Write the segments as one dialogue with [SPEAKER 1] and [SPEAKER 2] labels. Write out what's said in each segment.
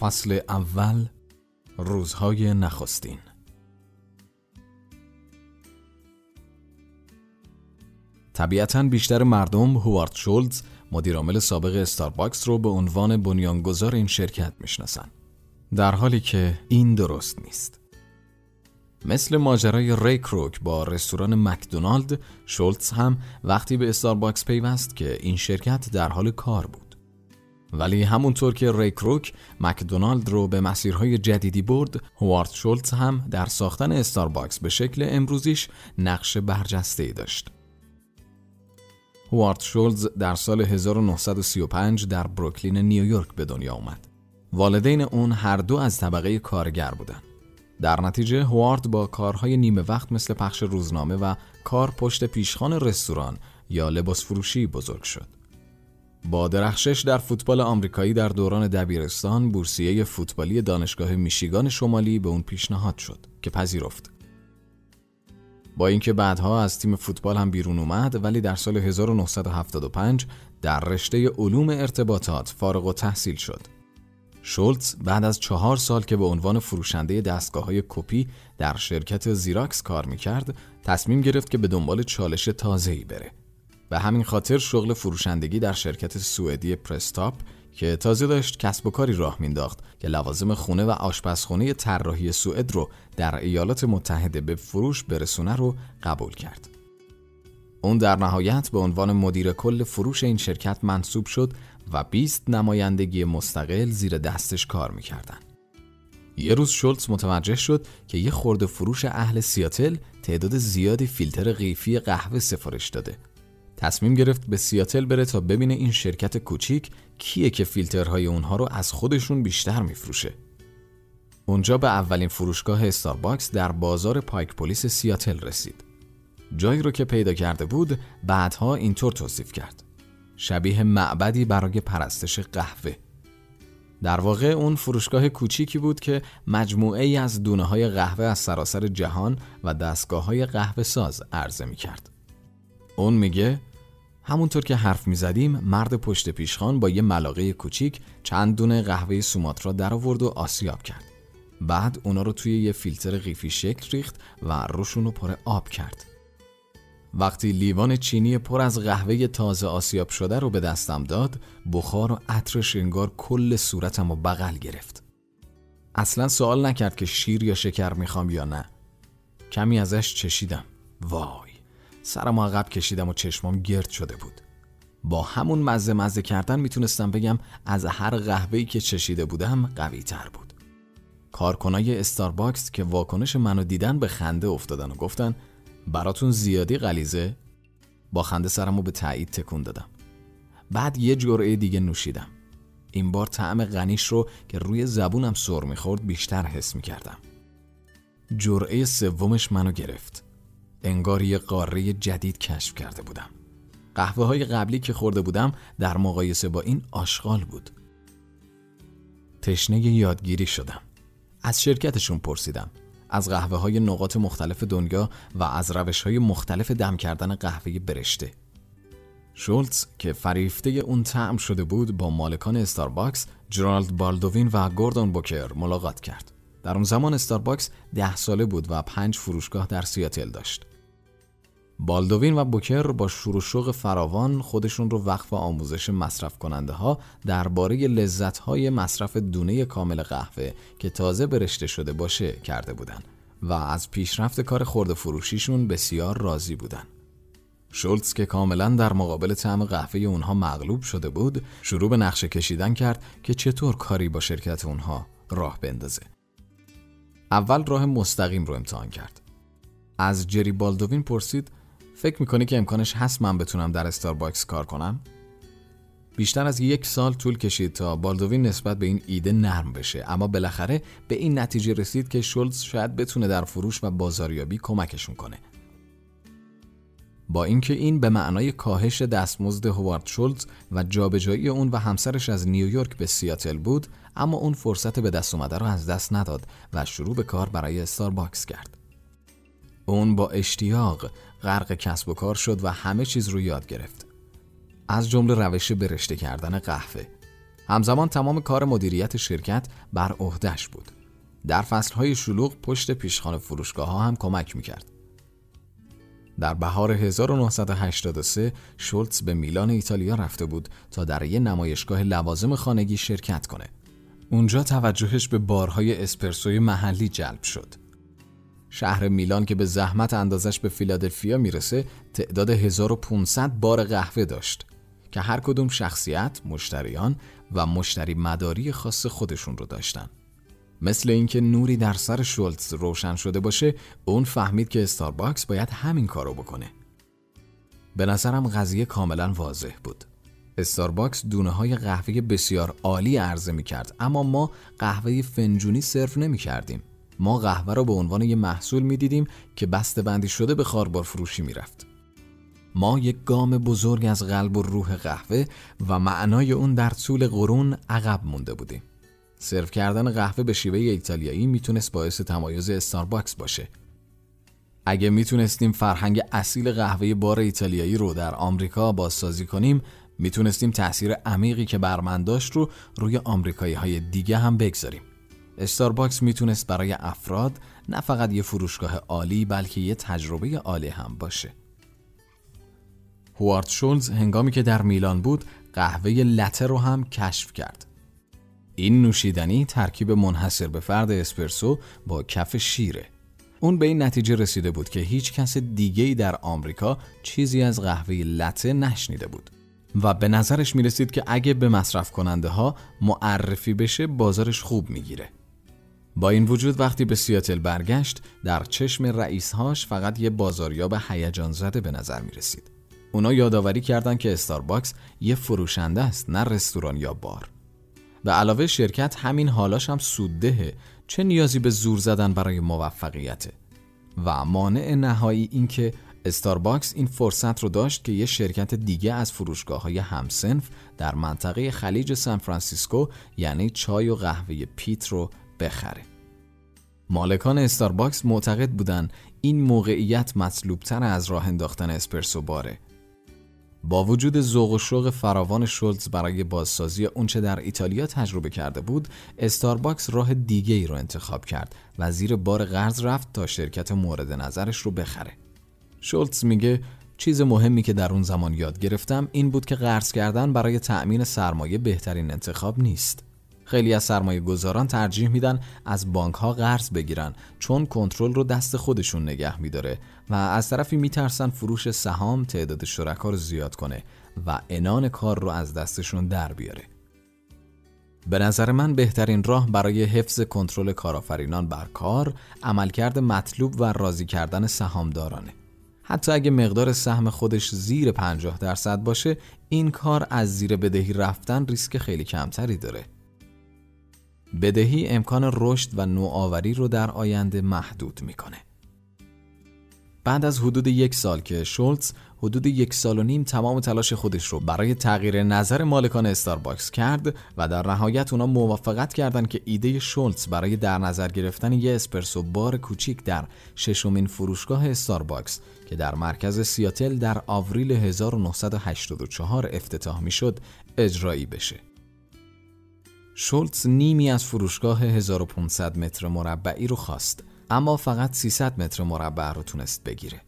[SPEAKER 1] فصل اول روزهای نخستین. طبیعتا بیشتر مردم هوارد شولز مدیرعامل سابق استارباکس رو به عنوان بنیانگذار این شرکت می‌شناسن. در حالی که این درست نیست. مثل ماجرای ری کروک با رستوران مکدونالد شولتز هم وقتی به استارباکس پیوست که این شرکت در حال کار بود. ولی همونطور که ری کروک مکدونالد رو به مسیرهای جدیدی برد هوارد شولتز هم در ساختن استارباکس به شکل امروزیش نقش برجسته داشت هوارد شولز در سال 1935 در بروکلین نیویورک به دنیا آمد. والدین اون هر دو از طبقه کارگر بودند. در نتیجه هوارد با کارهای نیمه وقت مثل پخش روزنامه و کار پشت پیشخان رستوران یا لباس فروشی بزرگ شد. با درخشش در فوتبال آمریکایی در دوران دبیرستان بورسیه فوتبالی دانشگاه میشیگان شمالی به اون پیشنهاد شد که پذیرفت. با اینکه بعدها از تیم فوتبال هم بیرون اومد ولی در سال 1975 در رشته علوم ارتباطات فارغ و تحصیل شد. شولتز بعد از چهار سال که به عنوان فروشنده دستگاه های کپی در شرکت زیراکس کار می‌کرد تصمیم گرفت که به دنبال چالش تازه‌ای بره. به همین خاطر شغل فروشندگی در شرکت سوئدی پرستاپ که تازه داشت کسب و کاری راه مینداخت که لوازم خونه و آشپزخونه طراحی سوئد رو در ایالات متحده به فروش برسونه رو قبول کرد. اون در نهایت به عنوان مدیر کل فروش این شرکت منصوب شد و 20 نمایندگی مستقل زیر دستش کار می‌کردن. یه روز شولتز متوجه شد که یه خورده فروش اهل سیاتل تعداد زیادی فیلتر قیفی قهوه سفارش داده تصمیم گرفت به سیاتل بره تا ببینه این شرکت کوچیک کیه که فیلترهای اونها رو از خودشون بیشتر میفروشه. اونجا به اولین فروشگاه استارباکس در بازار پایک پلیس سیاتل رسید. جایی رو که پیدا کرده بود بعدها اینطور توصیف کرد. شبیه معبدی برای پرستش قهوه. در واقع اون فروشگاه کوچیکی بود که مجموعه ای از دونه های قهوه از سراسر جهان و دستگاه های قهوه ساز عرضه می کرد. اون میگه همونطور که حرف می‌زدیم مرد پشت پیشخان با یه ملاقه کوچیک چند دونه قهوه سوماترا در آورد و آسیاب کرد. بعد اونا رو توی یه فیلتر قیفی شکل ریخت و روشون رو پر آب کرد. وقتی لیوان چینی پر از قهوه تازه آسیاب شده رو به دستم داد، بخار و عطرش انگار کل صورتم رو بغل گرفت. اصلا سوال نکرد که شیر یا شکر می‌خوام یا نه. کمی ازش چشیدم. وای سرم عقب کشیدم و چشمام گرد شده بود. با همون مزه مزه کردن می‌تونستم بگم از هر قهوه‌ای که چشیده بودم قوی تر بود. کارکنای استارباکس که واکنش منو دیدن به خنده افتادن و گفتن براتون زیادی غلیزه با خنده سرمو به تایید تکون دادم. بعد یه جرعه دیگه نوشیدم. این بار طعم غنیش رو که روی زبونم سر می‌خورد بیشتر حس می‌کردم. جرعه سومش منو گرفت. انگار یه قاره جدید کشف کرده بودم. قهوه های قبلی که خورده بودم در مقایسه با این آشغال بود. تشنه یادگیری شدم. از شرکتشون پرسیدم. از قهوه های نقاط مختلف دنیا و از روش های مختلف دم کردن قهوه برشته. شولتز که فریفته اون طعم شده بود با مالکان استارباکس جرالد بالدوین و گوردون بوکر ملاقات کرد. در اون زمان استارباکس ده ساله بود و پنج فروشگاه در سیاتل داشت. بالدوین و بوکر با شور فراوان خودشون رو وقف آموزش مصرف کننده ها درباره لذت های مصرف دونه کامل قهوه که تازه برشته شده باشه کرده بودن و از پیشرفت کار خورده فروشیشون بسیار راضی بودن. شولتز که کاملا در مقابل طعم قهوه اونها مغلوب شده بود شروع به نقشه کشیدن کرد که چطور کاری با شرکت اونها راه بندازه. اول راه مستقیم رو امتحان کرد. از جری بالدوین پرسید فکر می‌کنی که امکانش هست من بتونم در استارباکس کار کنم؟ بیشتر از یک سال طول کشید تا بالدوین نسبت به این ایده نرم بشه اما بالاخره به این نتیجه رسید که شولز شاید بتونه در فروش و بازاریابی کمکشون کنه. با اینکه این به معنای کاهش دستمزد هوارد شولز و جابجایی اون و همسرش از نیویورک به سیاتل بود اما اون فرصت به دست اومده رو از دست نداد و شروع به کار برای استارباکس کرد. اون با اشتیاق غرق کسب و کار شد و همه چیز رو یاد گرفت. از جمله روش برشته کردن قهوه. همزمان تمام کار مدیریت شرکت بر عهدهش بود. در فصلهای شلوغ پشت پیشخانه فروشگاه ها هم کمک می‌کرد. در بهار 1983 شولتز به میلان ایتالیا رفته بود تا در یک نمایشگاه لوازم خانگی شرکت کنه. اونجا توجهش به بارهای اسپرسوی محلی جلب شد. شهر میلان که به زحمت اندازش به فیلادلفیا می‌رسه تعداد 1500 بار قهوه داشت که هر کدوم شخصیت، مشتریان و مشتری مداری خاص خودشون رو داشتن. مثل اینکه نوری در سر شولتز روشن شده باشه اون فهمید که استارباکس باید همین کارو بکنه. به نظرم قضیه کاملا واضح بود. استارباکس دونه های قهوه بسیار عالی عرضه می کرد اما ما قهوه فنجونی سرو نمی کردیم ما قهوه را به عنوان یه محصول می دیدیم که بسته بندی شده به خواربار فروشی می رفت. ما یک گام بزرگ از قلب و روح قهوه و معنای اون در طول قرون عقب مونده بودیم. سرو کردن قهوه به شیوه ایتالیایی می‌تونست باعث تمایز استارباکس باشه. اگه می‌تونستیم فرهنگ اصیل قهوه بار ایتالیایی رو در آمریکا بازسازی کنیم، می‌تونستیم تاثیر عمیقی که بر من داشت رو روی آمریکایی های دیگه هم بگذاریم. استارباکس می‌تونست برای افراد نه فقط یه فروشگاه عالی بلکه یه تجربه عالی هم باشه. هوارد شولز هنگامی که در میلان بود قهوه لته رو هم کشف کرد. این نوشیدنی ترکیب منحصر به فرد اسپرسو با کف شیره. اون به این نتیجه رسیده بود که هیچ کس دیگه در آمریکا چیزی از قهوه لته نشنیده بود. و به نظرش می رسید که اگه به مصرف کننده ها معرفی بشه بازارش خوب می‌گیره. با این وجود وقتی به سیاتل برگشت در چشم رئیسهاش فقط یه بازاریاب هیجان زده به نظر می رسید. اونا یادآوری کردند که استارباکس یه فروشنده است نه رستوران یا بار. و علاوه شرکت همین حالاش هم سوددهه چه نیازی به زور زدن برای موفقیته و مانع نهایی این که استارباکس این فرصت رو داشت که یه شرکت دیگه از فروشگاه های هم‌صنف در منطقه خلیج سان فرانسیسکو یعنی چای و قهوه پیت رو بخره. مالکان استارباکس معتقد بودن این موقعیت مطلوبتر از راه انداختن اسپرسو باره با وجود ذوق و شوق فراوان شولتز برای بازسازی اونچه در ایتالیا تجربه کرده بود، استارباکس راه دیگه ای رو انتخاب کرد و زیر بار قرض رفت تا شرکت مورد نظرش رو بخره. شولتز میگه چیز مهمی که در اون زمان یاد گرفتم این بود که قرض کردن برای تأمین سرمایه بهترین انتخاب نیست. خیلی از سرمایه گذاران ترجیح میدن از بانک ها قرض بگیرن چون کنترل رو دست خودشون نگه میداره و از طرفی میترسن فروش سهام تعداد شرکا رو زیاد کنه و انان کار رو از دستشون در بیاره. به نظر من بهترین راه برای حفظ کنترل کارآفرینان بر کار عملکرد مطلوب و راضی کردن سهامدارانه. حتی اگه مقدار سهم خودش زیر 50 درصد باشه این کار از زیر بدهی رفتن ریسک خیلی کمتری داره. بدهی امکان رشد و نوآوری رو در آینده محدود می‌کنه. بعد از حدود یک سال که شولتز حدود یک سال و نیم تمام تلاش خودش رو برای تغییر نظر مالکان استارباکس کرد و در نهایت اونا موافقت کردند که ایده شولتز برای در نظر گرفتن یه اسپرسو بار کوچیک در ششمین فروشگاه استارباکس که در مرکز سیاتل در آوریل 1984 افتتاح می‌شد اجرایی بشه. شولتز نیمی از فروشگاه 1500 متر مربعی رو خواست اما فقط 300 متر مربع رو تونست بگیره.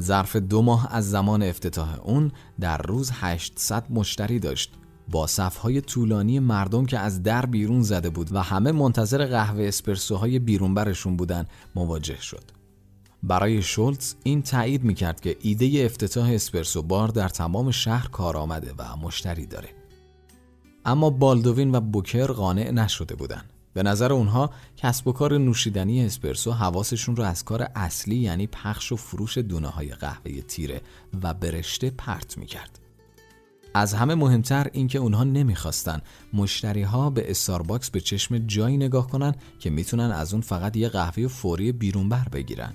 [SPEAKER 1] ظرف دو ماه از زمان افتتاح اون در روز 800 مشتری داشت با صفهای طولانی مردم که از در بیرون زده بود و همه منتظر قهوه اسپرسوهای بیرون برشون بودن مواجه شد. برای شولتز این تایید می‌کرد که ایده افتتاح اسپرسو بار در تمام شهر کار آمده و مشتری داره. اما بالدوین و بوکر قانع نشده بودند. به نظر اونها کسب و کار نوشیدنی اسپرسو حواسشون رو از کار اصلی یعنی پخش و فروش دونه های قهوه تیره و برشته پرت می‌کرد. از همه مهمتر اینکه اونها نمی‌خواستن مشتری ها به استارباکس به چشم جایی نگاه کنن که می‌تونن از اون فقط یه قهوه فوری بیرون بر بگیرن.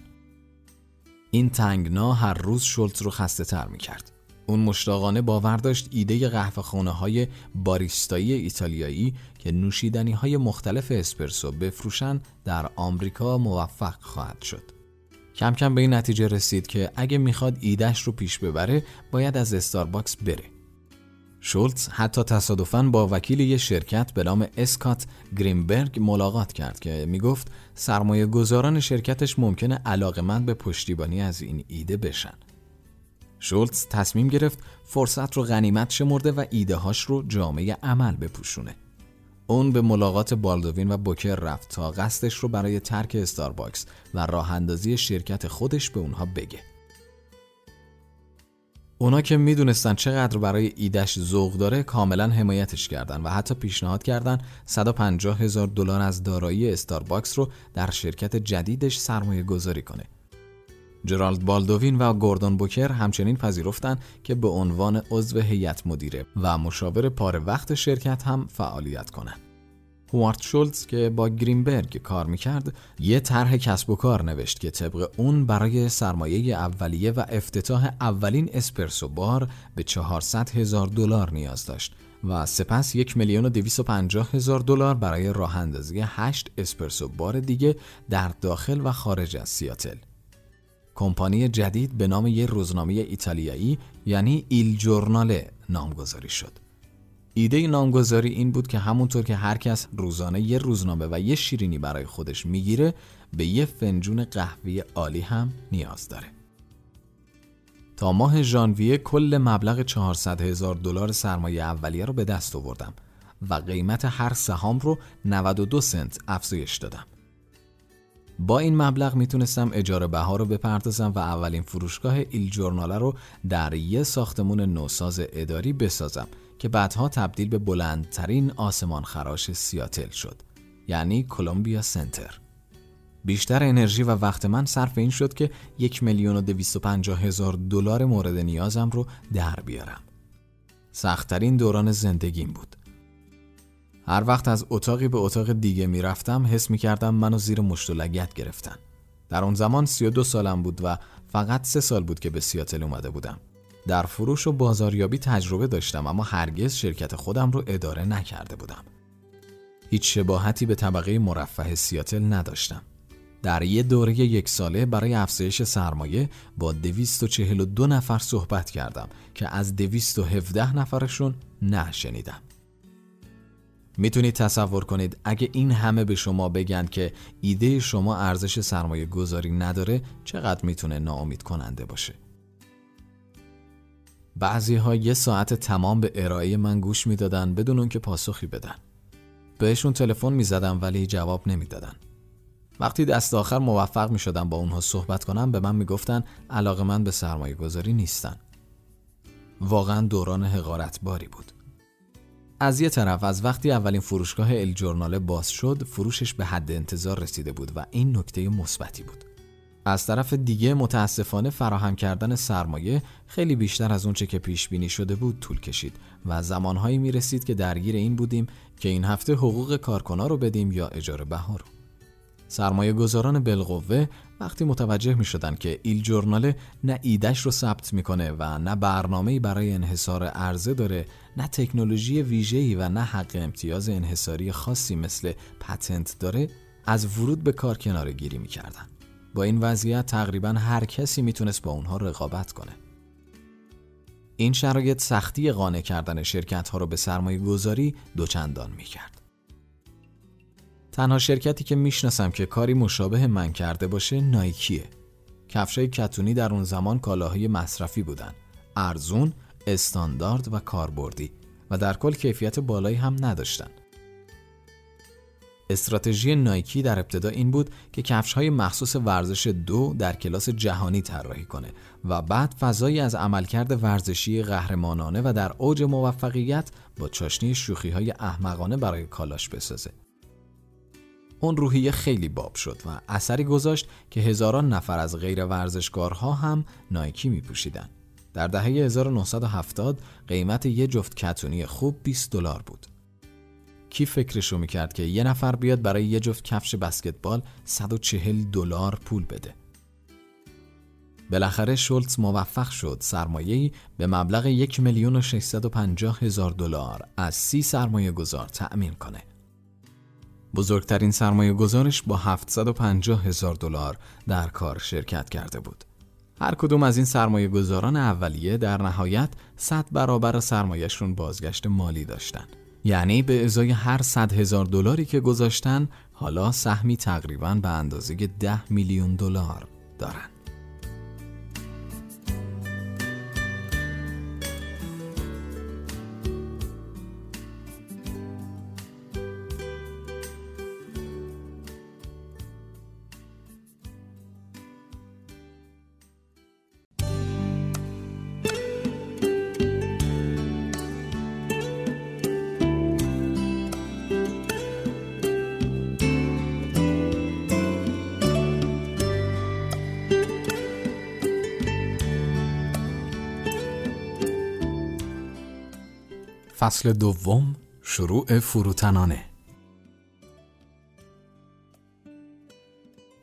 [SPEAKER 1] این تنگنا هر روز شولت رو خسته تر می‌کرد. اون مشتاقانه باور داشت ایده قهوه خونه های باریستایی ایتالیایی که نوشیدنی های مختلف اسپرسو بفروشن در آمریکا موفق خواهد شد. کم کم به این نتیجه رسید که اگه می‌خواد ایدهش رو پیش ببره باید از استارباکس بره. شولتز حتی تصادفاً با وکیل یک شرکت به نام اسکات گرینبرگ ملاقات کرد که می‌گفت سرمایه گذاران شرکتش ممکنه علاقمند به پشتیبانی از این ایده بشن. شولتز تصمیم گرفت فرصت رو غنیمت شمرده و ایده هاش رو جامه عمل بپوشونه. اون به ملاقات بالدوین و بوکر رفت تا قصدش رو برای ترک استارباکس و راه اندازی شرکت خودش به اونها بگه. اونا که می‌دونستن چقدر برای ایدش ذوق داره کاملا حمایتش کردن و حتی پیشنهاد کردن 150 هزار دلار از دارایی استارباکس رو در شرکت جدیدش سرمایه گذاری کنه. جرالد بالدوین و گوردون بوکر همچنین پذیرفتند که به عنوان عضو هیئت مدیره و مشاور پار وقت شرکت هم فعالیت کنند. هوارد شولتز که با گرینبرگ کار می‌کرد یه طرح کسب و کار نوشت که طبق اون برای سرمایه اولیه و افتتاح اولین اسپرسو بار به 400 هزار دلار نیاز داشت و سپس یک میلیون و هزار دلار برای راه اندازی 8 اسپرسو بار دیگه در داخل و خارج از سیاتل. کمپانی جدید به نام یک روزنامه ایتالیایی یعنی ایل جورناله نامگذاری شد. ایده نامگذاری این بود که همونطور که هر کس روزانه یه روزنامه و یه شیرینی برای خودش می‌گیره به یه فنجون قهوه عالی هم نیاز داره. تا ماه ژانویه کل مبلغ 400 هزار دلار سرمایه اولیه رو به دست آوردم و قیمت هر سهام رو 92 سنت افزایش دادم. با این مبلغ می‌تونستم اجاره بها رو بپردازم و اولین فروشگاه ایل جورناله رو در یه ساختمون نوساز اداری بسازم که بعدها تبدیل به بلندترین آسمان خراش سیاتل شد یعنی کلمبیا سنتر. بیشتر انرژی و وقت من صرف این شد که یک میلیون و دویست و پنجاه هزار دلار مورد نیازم رو در بیارم. سختترین دوران زندگیم بود. هر وقت از اتاقی به اتاق دیگه می‌رفتم حس می‌کردم منو زیر مشت گرفتن در اون زمان 32 سالم بود و فقط سه سال بود که به سیاتل اومده بودم در فروش و بازاریابی تجربه داشتم اما هرگز شرکت خودم رو اداره نکرده بودم. هیچ شباهتی به طبقه مرفه سیاتل نداشتم. در یه دوره یک ساله برای افزایش سرمایه با 242 نفر صحبت کردم که از 217 نفرشون نه شنیدم. می‌تونید تصور کنید اگه این همه به شما بگن که ایده شما ارزش سرمایه گذاری نداره چقدر می‌تونه ناامید کننده باشه. بعضی ها یه ساعت تمام به ارائه من گوش می‌دادن بدون اون که پاسخی بدن. بهشون تلفن می‌زدم ولی جواب نمی‌دادن. وقتی دست آخر موفق می شدم با اونها صحبت کنم به من می‌گفتن علاقه من به سرمایه گذاری نیستن. واقعا دوران حقارت باری بود. از یه طرف از وقتی اولین فروشگاه ال جورناله باز شد فروشش به حد انتظار رسیده بود و این نکته مثبتی بود. از طرف دیگه متاسفانه فراهم کردن سرمایه خیلی بیشتر از اونچه که پیش بینی شده بود طول کشید و زمانهایی می رسید که درگیر این بودیم که این هفته حقوق کارکنا رو بدیم یا اجاره بها رو. سرمایه گذاران بالقوه وقتی متوجه می شدن که ایل جورناله نه ایدش رو ثبت می‌کنه و نه برنامه برای انحصار عرضه داره نه تکنولوژی ویژه‌ای و نه حق امتیاز انحصاری خاصی مثل پتنت داره از ورود به کار کناره گیری می‌کردن. با این وضعیت تقریبا هر کسی می‌تونست با اونها رقابت کنه. این شرایط سختی قانع کردن شرکت ها رو به سرمایه گذاری دوچندان می‌کرد. تنها شرکتی که می‌شناسم که کاری مشابه من کرده باشه نایکیه. کفشای کتونی در اون زمان کالاهای مصرفی بودن. ارزون، استاندارد و کاربردی و در کل کیفیت بالایی هم نداشتن. استراتژی نایکی در ابتدا این بود که کفش های مخصوص ورزش دو در کلاس جهانی طراحی کنه و بعد فضایی از عملکرد ورزشی قهرمانانه و در اوج موفقیت با چاشنی شوخی های احمقانه برای کالاش بسازه. اون روحیه خیلی باب شد و اثری گذاشت که هزاران نفر از غیر ورزشکارها هم نایکی می پوشیدن. در دهه 1970 قیمت یه جفت کتونی خوب 20 دلار بود. کی فکرشو می‌کرد که یه نفر بیاد برای یه جفت کفش بسکتبال 140 دلار پول بده بالاخره شولتز موفق شد سرمایه‌ای به مبلغ یک میلیون و هزار دلار از سی سرمایه گذار تأمین کنه. بزرگترین سرمایه گذارش با 750 هزار دلار در کار شرکت کرده بود. هر کدوم از این سرمایه گذاران اولیه در نهایت 100 برابر سرمایهشون بازگشت مالی داشتن. یعنی به ازای هر 100 هزار دلاری که گذاشتن حالا سهمی تقریبا به اندازه 10 میلیون دلار دارن. فصل دوم شروع فروتنانه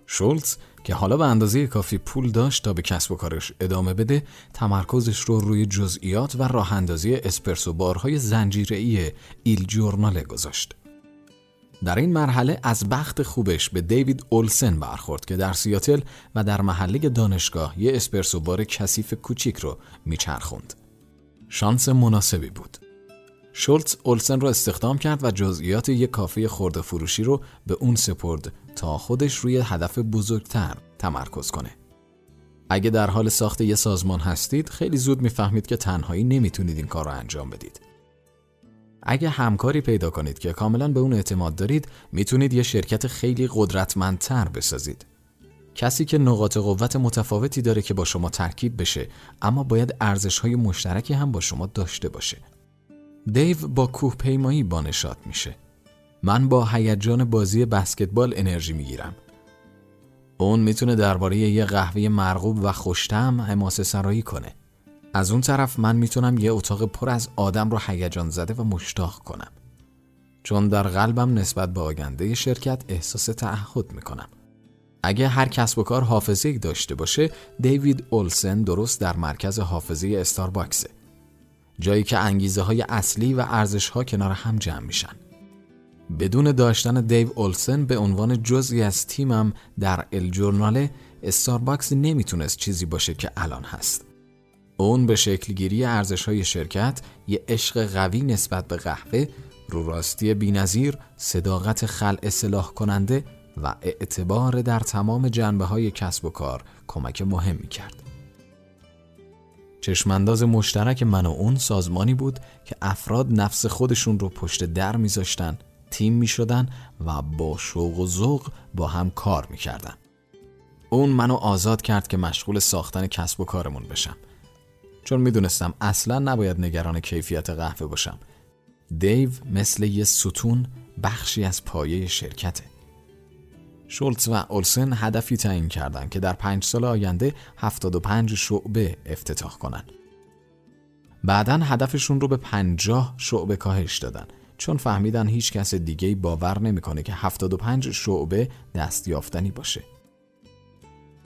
[SPEAKER 1] شولتز که حالا به اندازه کافی پول داشت تا به کسب و کارش ادامه بده تمرکزش رو روی جزئیات و راه اندازی اسپرسو بارهای زنجیره‌ای ایل جورناله گذاشت. در این مرحله از بخت خوبش به دیوید اولسن برخورد که در سیاتل و در محله دانشگاه یه اسپرسو بار کثیف کوچیک رو میچرخوند. شانس مناسبی بود. شولتز اولسن رو استخدام کرد و جزئیات یک کافه خورده فروشی رو به اون سپرد تا خودش روی هدف بزرگتر تمرکز کنه. اگه در حال ساخت یه سازمان هستید خیلی زود می‌فهمید که تنهایی نمی‌تونید این کار رو انجام بدید. اگه همکاری پیدا کنید که کاملا به اون اعتماد دارید می‌تونید یه شرکت خیلی قدرتمندتر بسازید. کسی که نقاط قوت متفاوتی داره که با شما ترکیب بشه اما باید ارزش های مشترکی هم با شما داشته باشه. دیو با کوه پیمایی بانشات میشه. من با هیجان بازی بسکتبال انرژی می‌گیرم. اون می‌تونه درباره یه قهوه مرغوب و خوشتم حماسه سرایی کنه. از اون طرف من می‌تونم یه اتاق پر از آدم رو هیجان زده و مشتاق کنم. چون در قلبم نسبت به آینده شرکت احساس تعهد می‌کنم. اگه هر کسب و کار حافظه داشته باشه، دیوید اولسن درست در مرکز حافظه استارباکسه. جایی که انگیزه های اصلی و ارزش ها کنار هم جمع میشن. بدون داشتن دیو اولسن به عنوان جزئی از تیمم در الجورناله استارباکس نمی‌تونست چیزی باشه که الان هست. اون به شکلگیری ارزش های شرکت یه عشق قوی نسبت به قهوه، رو راستی بینظیر، صداقت خل اصلاح کننده و اعتبار در تمام جنبه های کسب و کار کمک مهمی کرد. چشمانداز مشترک من و اون سازمانی بود که افراد نفس خودشون رو پشت در میذاشتن تیم می‌شدن و با شوق و ذوق با هم کار می‌کردن. اون منو آزاد کرد که مشغول ساختن کسب و کارمون بشم. چون می‌دونستم اصلا نباید نگران کیفیت قهوه باشم. دیو مثل یه ستون بخشی از پایه شرکته. شولتز و اولسن هدفی تعیین کردند که در پنج سال آینده 75 شعبه افتتاح کنند. بعدا هدفشون رو به 50 شعبه کاهش دادن چون فهمیدن هیچ کس دیگه باور نمی‌کنه که 75 شعبه دستیافتنی باشه.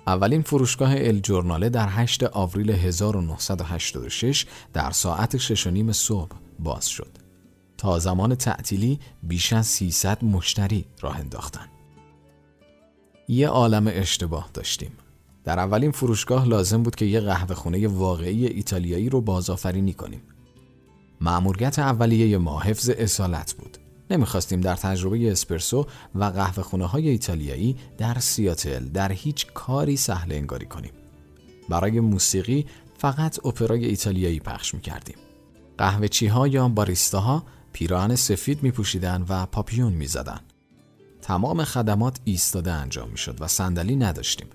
[SPEAKER 1] اولین فروشگاه الجورناله در 8 آوریل 1986 در ساعت 6 نیم صبح باز شد. تا زمان تعطیلی بیش از 300 مشتری راه انداختن. یه عالم اشتباه داشتیم. در اولین فروشگاه لازم بود که یه قهوه خونه واقعی ایتالیایی رو بازآفرینی کنیم. مأموریت اولیه ما حفظ اصالت بود. نمی‌خواستیم در تجربه اسپرسو و قهوه خونه های ایتالیایی در سیاتل در هیچ کاری سهل انگاری کنیم. برای موسیقی فقط اپرای ایتالیایی پخش می‌کردیم. قهوه ها یا باریستاها پیراهن سفید می و پاپیون می تمام خدمات ایستاده انجام می شد و صندلی نداشتیم.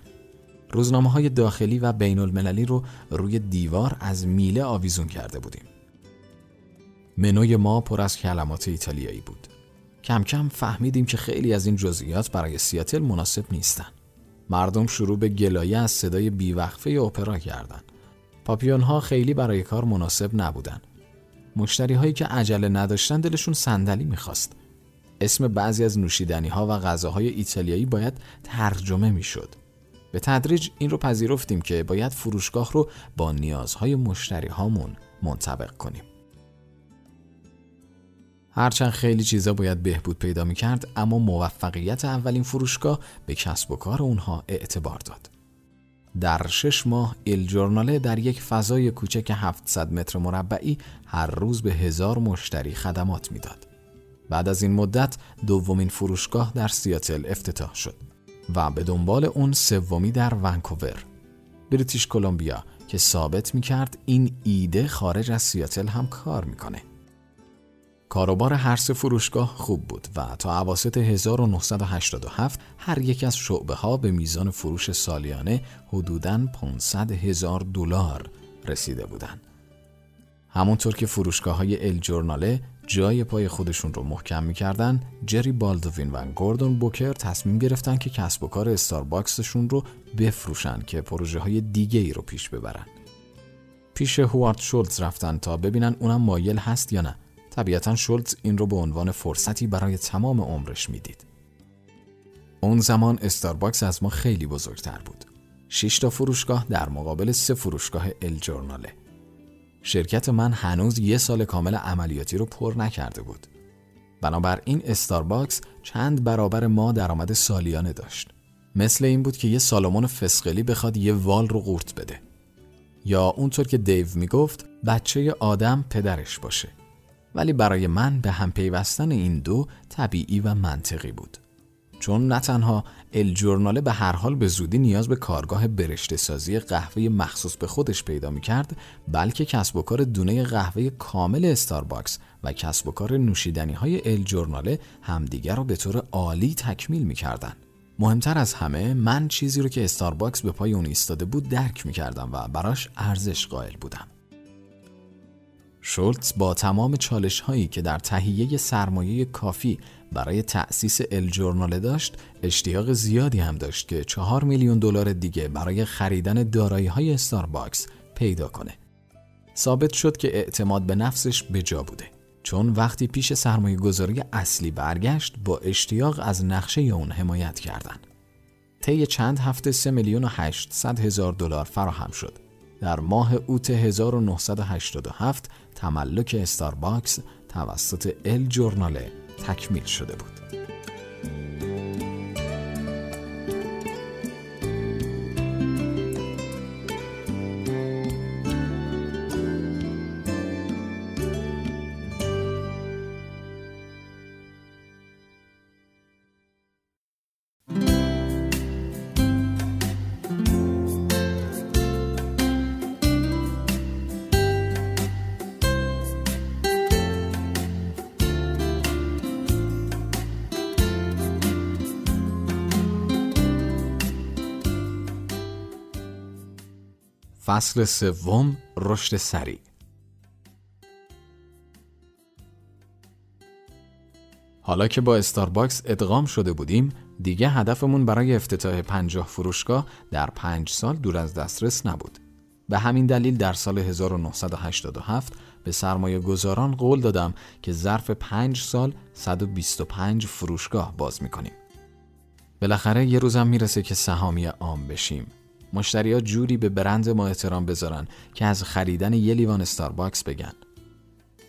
[SPEAKER 1] روزنامه های داخلی و بین المللی رو روی دیوار از میله آویزون کرده بودیم. منوی ما پر از کلمات ایتالیایی بود. کم کم فهمیدیم که خیلی از این جزئیات برای سیاتل مناسب نیستن. مردم شروع به گلایه از صدای بیوقفه اپرا کردند. پاپیون ها خیلی برای کار مناسب نبودن. مشتری هایی که عجله نداشتن دلشون صندلی می‌خواست. اسم بعضی از نوشیدنی ها و غذاهای ایتالیایی باید ترجمه می‌شد. به تدریج این رو پذیرفتیم که باید فروشگاه رو با نیازهای مشتری هامون منطبق کنیم. هرچند خیلی چیزا باید بهبود پیدا می کرد اما موفقیت اولین فروشگاه به کسب و کار اونها اعتبار داد. در شش ماه ایل در یک فضای کوچک 700 متر مربعی هر روز به هزار مشتری خدمات می‌داد. بعد از این مدت دومین فروشگاه در سیاتل افتتاح شد و به دنبال اون سومی در ونکوور. بریتیش کلمبیا که ثابت می‌کرد این ایده خارج از سیاتل هم کار می‌کنه. کاروبار هر سه فروشگاه خوب بود و تا عواسط 1987 هر یک از شعبه ها به میزان فروش سالیانه حدوداً 500 هزار دلار رسیده بودند. همونطور که فروشگاه های ال جورناله جای پای خودشون رو محکم می‌کردن جری بالدوین و گوردون بوکر تصمیم گرفتن که کسب و کار استارباکسشون رو بفروشن که پروژه های دیگه ای رو پیش ببرن. پیش هوارد شولتز رفتن تا ببینن اونم مایل هست یا نه. طبیعتا شولتز این رو به عنوان فرصتی برای تمام عمرش می‌دید. اون زمان استارباکس از ما خیلی بزرگتر بود. 6 تا فروشگاه در مقابل سه فروشگاه ال جورناله. شرکت من هنوز یه سال کامل عملیاتی رو پر نکرده بود. بنابراین استارباکس چند برابر ما درآمد سالیانه داشت. مثل این بود که یه سالمون فسقلی بخواد یه وال رو قورت بده. یا اونطور که دیو می‌گفت بچه آدم پدرش باشه. ولی برای من به هم پیوستن این دو طبیعی و منطقی بود. چون نه تنها الجورناله به هر حال به زودی نیاز به کارگاه برشته سازی قهوه مخصوص به خودش پیدا می کرد بلکه کسب و کار دونه قهوه کامل استارباکس و کسب و کار نوشیدنی های الجورناله همدیگر را به طور عالی تکمیل می کردن. مهمتر از همه من چیزی رو که استارباکس به پای اون ایستاده بود درک می کردم و براش ارزش قائل بودم. شولتز با تمام چالش هایی که در تهیه سرمایه کافی برای تأسیس الجورناله داشت اشتیاق زیادی هم داشت که چهار میلیون دلار دیگه برای خریدن دارایی های استارباکس پیدا کنه. ثابت شد که اعتماد به نفسش به جا بوده. چون وقتی پیش سرمایه گذاری اصلی برگشت با اشتیاق از نقشه اون حمایت کردن. طی چند هفته 3 میلیون و 800 هزار دلار فراهم شد. در ماه اوت 1987 تملک استارباکس توسط ال جورناله تکمیل شده بود. فصل سوم رشد سریع حالا که با استارباکس ادغام شده بودیم دیگه هدفمون برای افتتاح پنجاه فروشگاه در پنج سال دور از دسترس نبود. به همین دلیل در سال 1987 به سرمایه گذاران قول دادم که ظرف پنج سال 125 فروشگاه باز می‌کنیم. بالاخره یه روزم می‌رسه که سهامی عام بشیم. مشتریا جوری به برند ما احترام بذارن که از خریدن یه لیوان استارباکس بگن.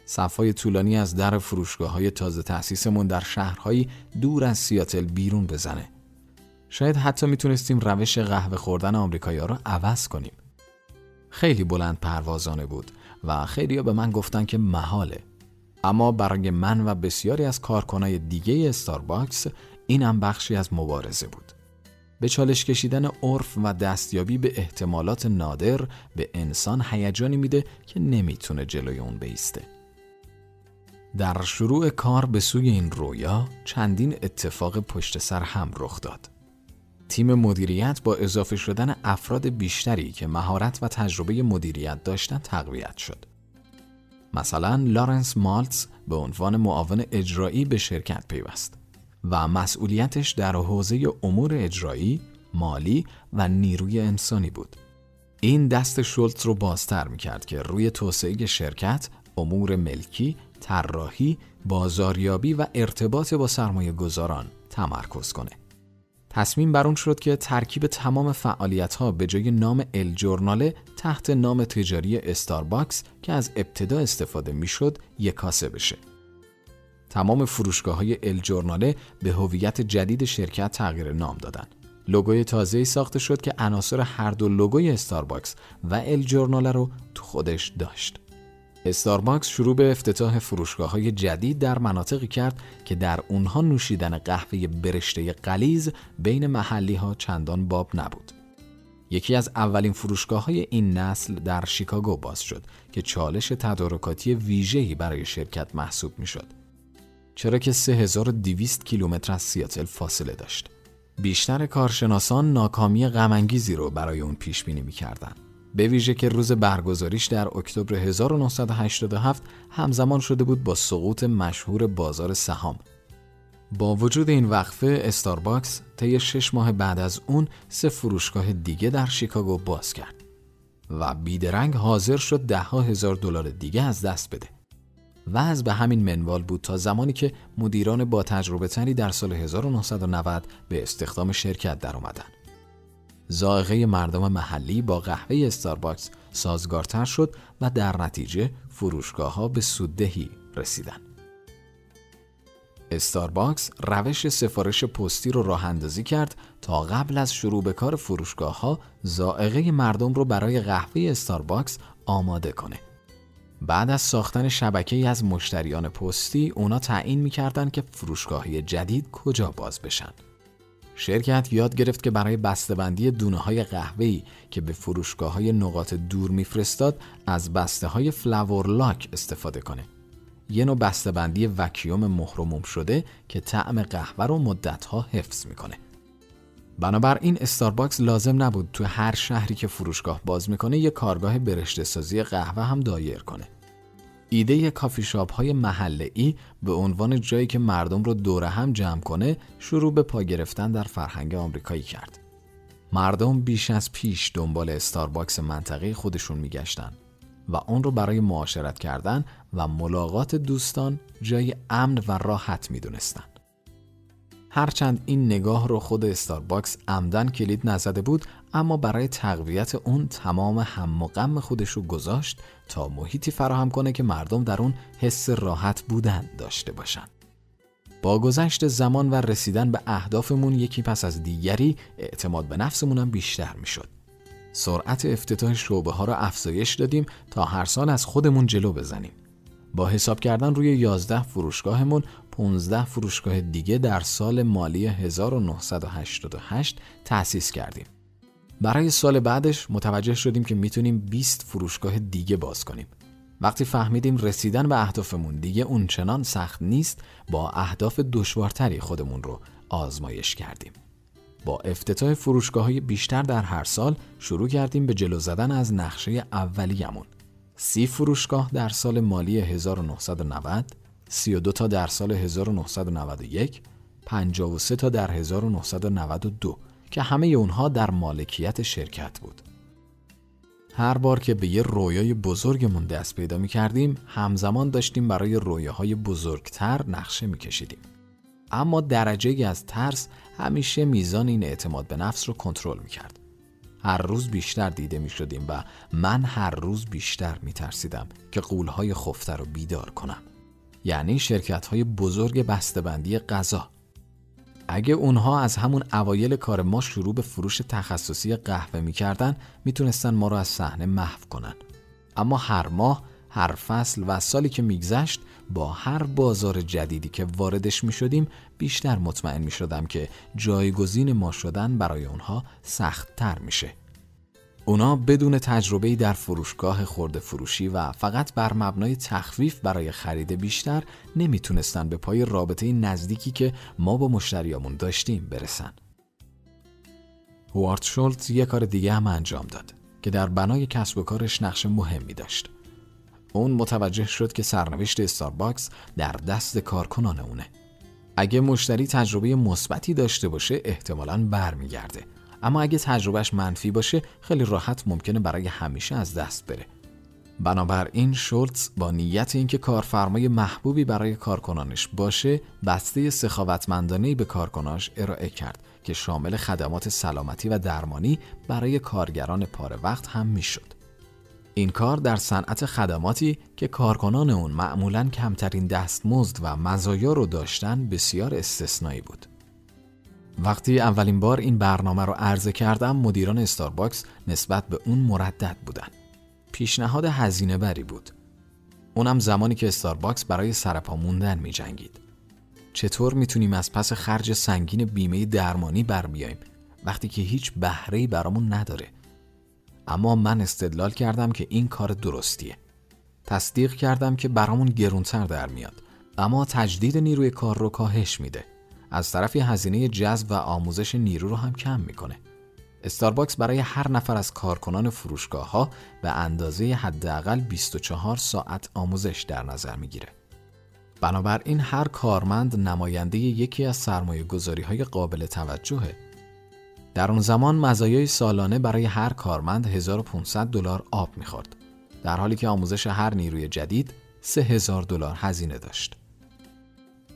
[SPEAKER 1] صف‌های طولانی از در فروشگاه های تازه تأسیسمون در شهرهایی دور از سیاتل بیرون بزنه. شاید حتی می‌تونستیم روش قهوه خوردن آمریکایی ها رو عوض کنیم. خیلی بلند پروازانه بود و خیلی ها به من گفتن که محاله. اما برای من و بسیاری از کارکنای دیگه استارباکس اینم بخشی از مبارزه بود. به چالش کشیدن عرف و دستیابی به احتمالات نادر به انسان هیجانی میده که نمی‌تونه جلوی اون بیسته. در شروع کار به سوی این رویا چندین اتفاق پشت سر هم رخ داد. تیم مدیریت با اضافه شدن افراد بیشتری که مهارت و تجربه مدیریت داشتن تقویت شد. مثلا لارنس مالتز به عنوان معاون اجرایی به شرکت پیوست. و مسئولیتش در حوزه امور اجرایی، مالی و نیروی انسانی بود. این دست شولت رو بازتر می‌کرد که روی توسعه شرکت، امور ملکی، طراحی، بازاریابی و ارتباط با سرمایه گذاران تمرکز کنه. تصمیم بر اون شد که ترکیب تمام فعالیت ها به جای نام الجورناله تحت نام تجاری استارباکس که از ابتدا استفاده می‌شد یکاسه بشه. تمام فروشگاه های الجورناله به هویت جدید شرکت تغییر نام دادن. لوگوی تازه‌ای ساخته شد که عناصر هر دو لوگوی استارباکس و ال جورنال رو تو خودش داشت. استارباکس شروع به افتتاح فروشگاه های جدید در مناطقی کرد که در اونها نوشیدن قهوه برشته غلیظ بین محلی ها چندان باب نبود. یکی از اولین فروشگاه های این نسل در شیکاگو باز شد که چالش تدارکاتی ویژه‌ای برای شرکت محسوب می شد. چرا که 3200 کیلومتر از سیاتل فاصله داشت. بیشتر کارشناسان ناکامی غمانگیزی رو برای اون پیش بینی می‌کردند. به ویژه که روز برگزاریش در اکتبر 1987 همزمان شده بود با سقوط مشهور بازار سهام. با وجود این وقفه استارباکس طی شش ماه بعد از اون سه فروشگاه دیگه در شیکاگو باز کرد و بیدرنگ حاضر شد ده ها هزار دلار دیگه از دست بده. اوضاع به همین منوال بود تا زمانی که مدیران با تجربه تری در سال 1990 به استخدام شرکت در اومدن. ذائقه مردم محلی با قهوه استارباکس سازگارتر شد و در نتیجه فروشگاه ها به سوددهی رسیدن. استارباکس روش سفارش پستی رو راه اندازی کرد تا قبل از شروع به کار فروشگاه ها مردم رو برای قهوه استارباکس آماده کنه. بعد از ساختن شبکه‌ای از مشتریان پستی اونا تعیین می‌کردن که فروشگاهی جدید کجا باز بشن. شرکت یاد گرفت که برای بسته‌بندی دونه های قهوه‌ای که به فروشگاه های نقاط دور میفرستاد از بسته های flavor lock استفاده کنه. یه نوع بسته‌بندی وکیوم مهرموم شده که طعم قهوه رو مدتها حفظ می‌کنه. بنابراین استارباکس لازم نبود تو هر شهری که فروشگاه باز می‌کنه یه کارگاه برشته سازی قهوه هم دایر کنه. ایده کافی شاپ های محله ای به عنوان جایی که مردم رو دور هم جمع کنه شروع به پا گرفتن در فرهنگ آمریکایی کرد. مردم بیش از پیش دنبال استارباکس منطقه خودشون میگشتن و اون رو برای معاشرت کردن و ملاقات دوستان جای امن و راحت می‌دونستن. هرچند این نگاه رو خود استارباکس عمدن کلید نزده بود اما برای تقویت اون تمام هم و غم خودش رو گذاشت تا محیطی فراهم کنه که مردم در اون حس راحت بودن داشته باشن. با گذشت زمان و رسیدن به اهدافمون یکی پس از دیگری اعتماد به نفسمون هم بیشتر می‌شد. سرعت افتتاح شعبه ها را افزایش دادیم تا هر سال از خودمون جلو بزنیم. با حساب کردن روی 11 فروشگاهمون 15 فروشگاه دیگه در سال مالی 1988 تأسیس کردیم. برای سال بعدش متوجه شدیم که می‌تونیم 20 فروشگاه دیگه باز کنیم. وقتی فهمیدیم رسیدن به اهدافمون دیگه اونچنان سخت نیست با اهداف دشوارتری خودمون رو آزمایش کردیم. با افتتاح فروشگاه بیشتر در هر سال شروع کردیم به جلو زدن از نقشه اولیمون. سی فروشگاه در سال مالی 1990 32 تا در سال 1991 53 تا در 1992 که همه اونها در مالکیت شرکت بود هر بار که به یه رویای بزرگمون دست پیدا می کردیم همزمان داشتیم برای رویاهای بزرگتر نقشه می کشیدیم. اما درجه از ترس همیشه میزان این اعتماد به نفس رو کنترل می کرد. هر روز بیشتر دیده می شدیم و من هر روز بیشتر می ترسیدم که قولهای خفته رو بیدار کنم. یعنی شرکت های بزرگ بسته‌بندی غذا اگه اونها از همون اوایل کار ما شروع به فروش تخصصی قهوه می‌کردن می‌تونستن ما رو از صحنه محو کنن. اما هر ماه هر فصل و سالی که میگذشت با هر بازار جدیدی که واردش می‌شدیم بیشتر مطمئن می‌شدم که جایگزین ما شدن برای اونها سختتر میشه. اونا بدون تجربه در فروشگاه خورده فروشی و فقط بر مبنای تخفیف برای خرید بیشتر نمی‌تونستن به پای رابطه نزدیکی که ما با مشتریامون داشتیم برسن. هوارد شولتز یک کار دیگه هم انجام داد که در بنای کسب و کارش نقش مهمی داشت. اون متوجه شد که سرنوشت استارباکس در دست کارکنان اونه. اگه مشتری تجربه مثبتی داشته باشه احتمالاً برمیگرده اما اگه تجربهش منفی باشه خیلی راحت ممکنه برای همیشه از دست بره بنابراین شولتز با نیت اینکه کارفرمای محبوبی برای کارکنانش باشه بسته سخاوتمندانه به کارکناش ارائه کرد که شامل خدمات سلامتی و درمانی برای کارگران پاره وقت هم می‌شد. این کار در صنعت خدماتی که کارکنان اون معمولا کمترین دستمزد و مزایا رو داشتن بسیار استثنایی بود. وقتی اولین بار این برنامه رو عرضه کردم مدیران استارباکس نسبت به اون مردد بودن. پیشنهاد هزینه بری بود. اونم زمانی که استارباکس برای سرپا موندن می جنگید. چطور می‌تونیم از پس خرج سنگین بیمه درمانی بر بیایم وقتی که هیچ بهره‌ای برامون نداره اما من استدلال کردم که این کار درستیه تصدیق کردم که برامون گرونتر در میاد اما تجدید نیروی کار رو کاهش میده از طرفی هزینه جذب و آموزش نیرو رو هم کم می‌کنه استارباکس برای هر نفر از کارکنان فروشگاه ها به اندازه حداقل 24 ساعت آموزش در نظر می‌گیره. بنابراین هر کارمند نماینده یکی از سرمایه گذاری های قابل توجهه. در اون زمان مزایای سالانه برای هر کارمند 1500 دلار آب می‌خورد. در حالی که آموزش هر نیروی جدید 3000 دلار هزینه داشت.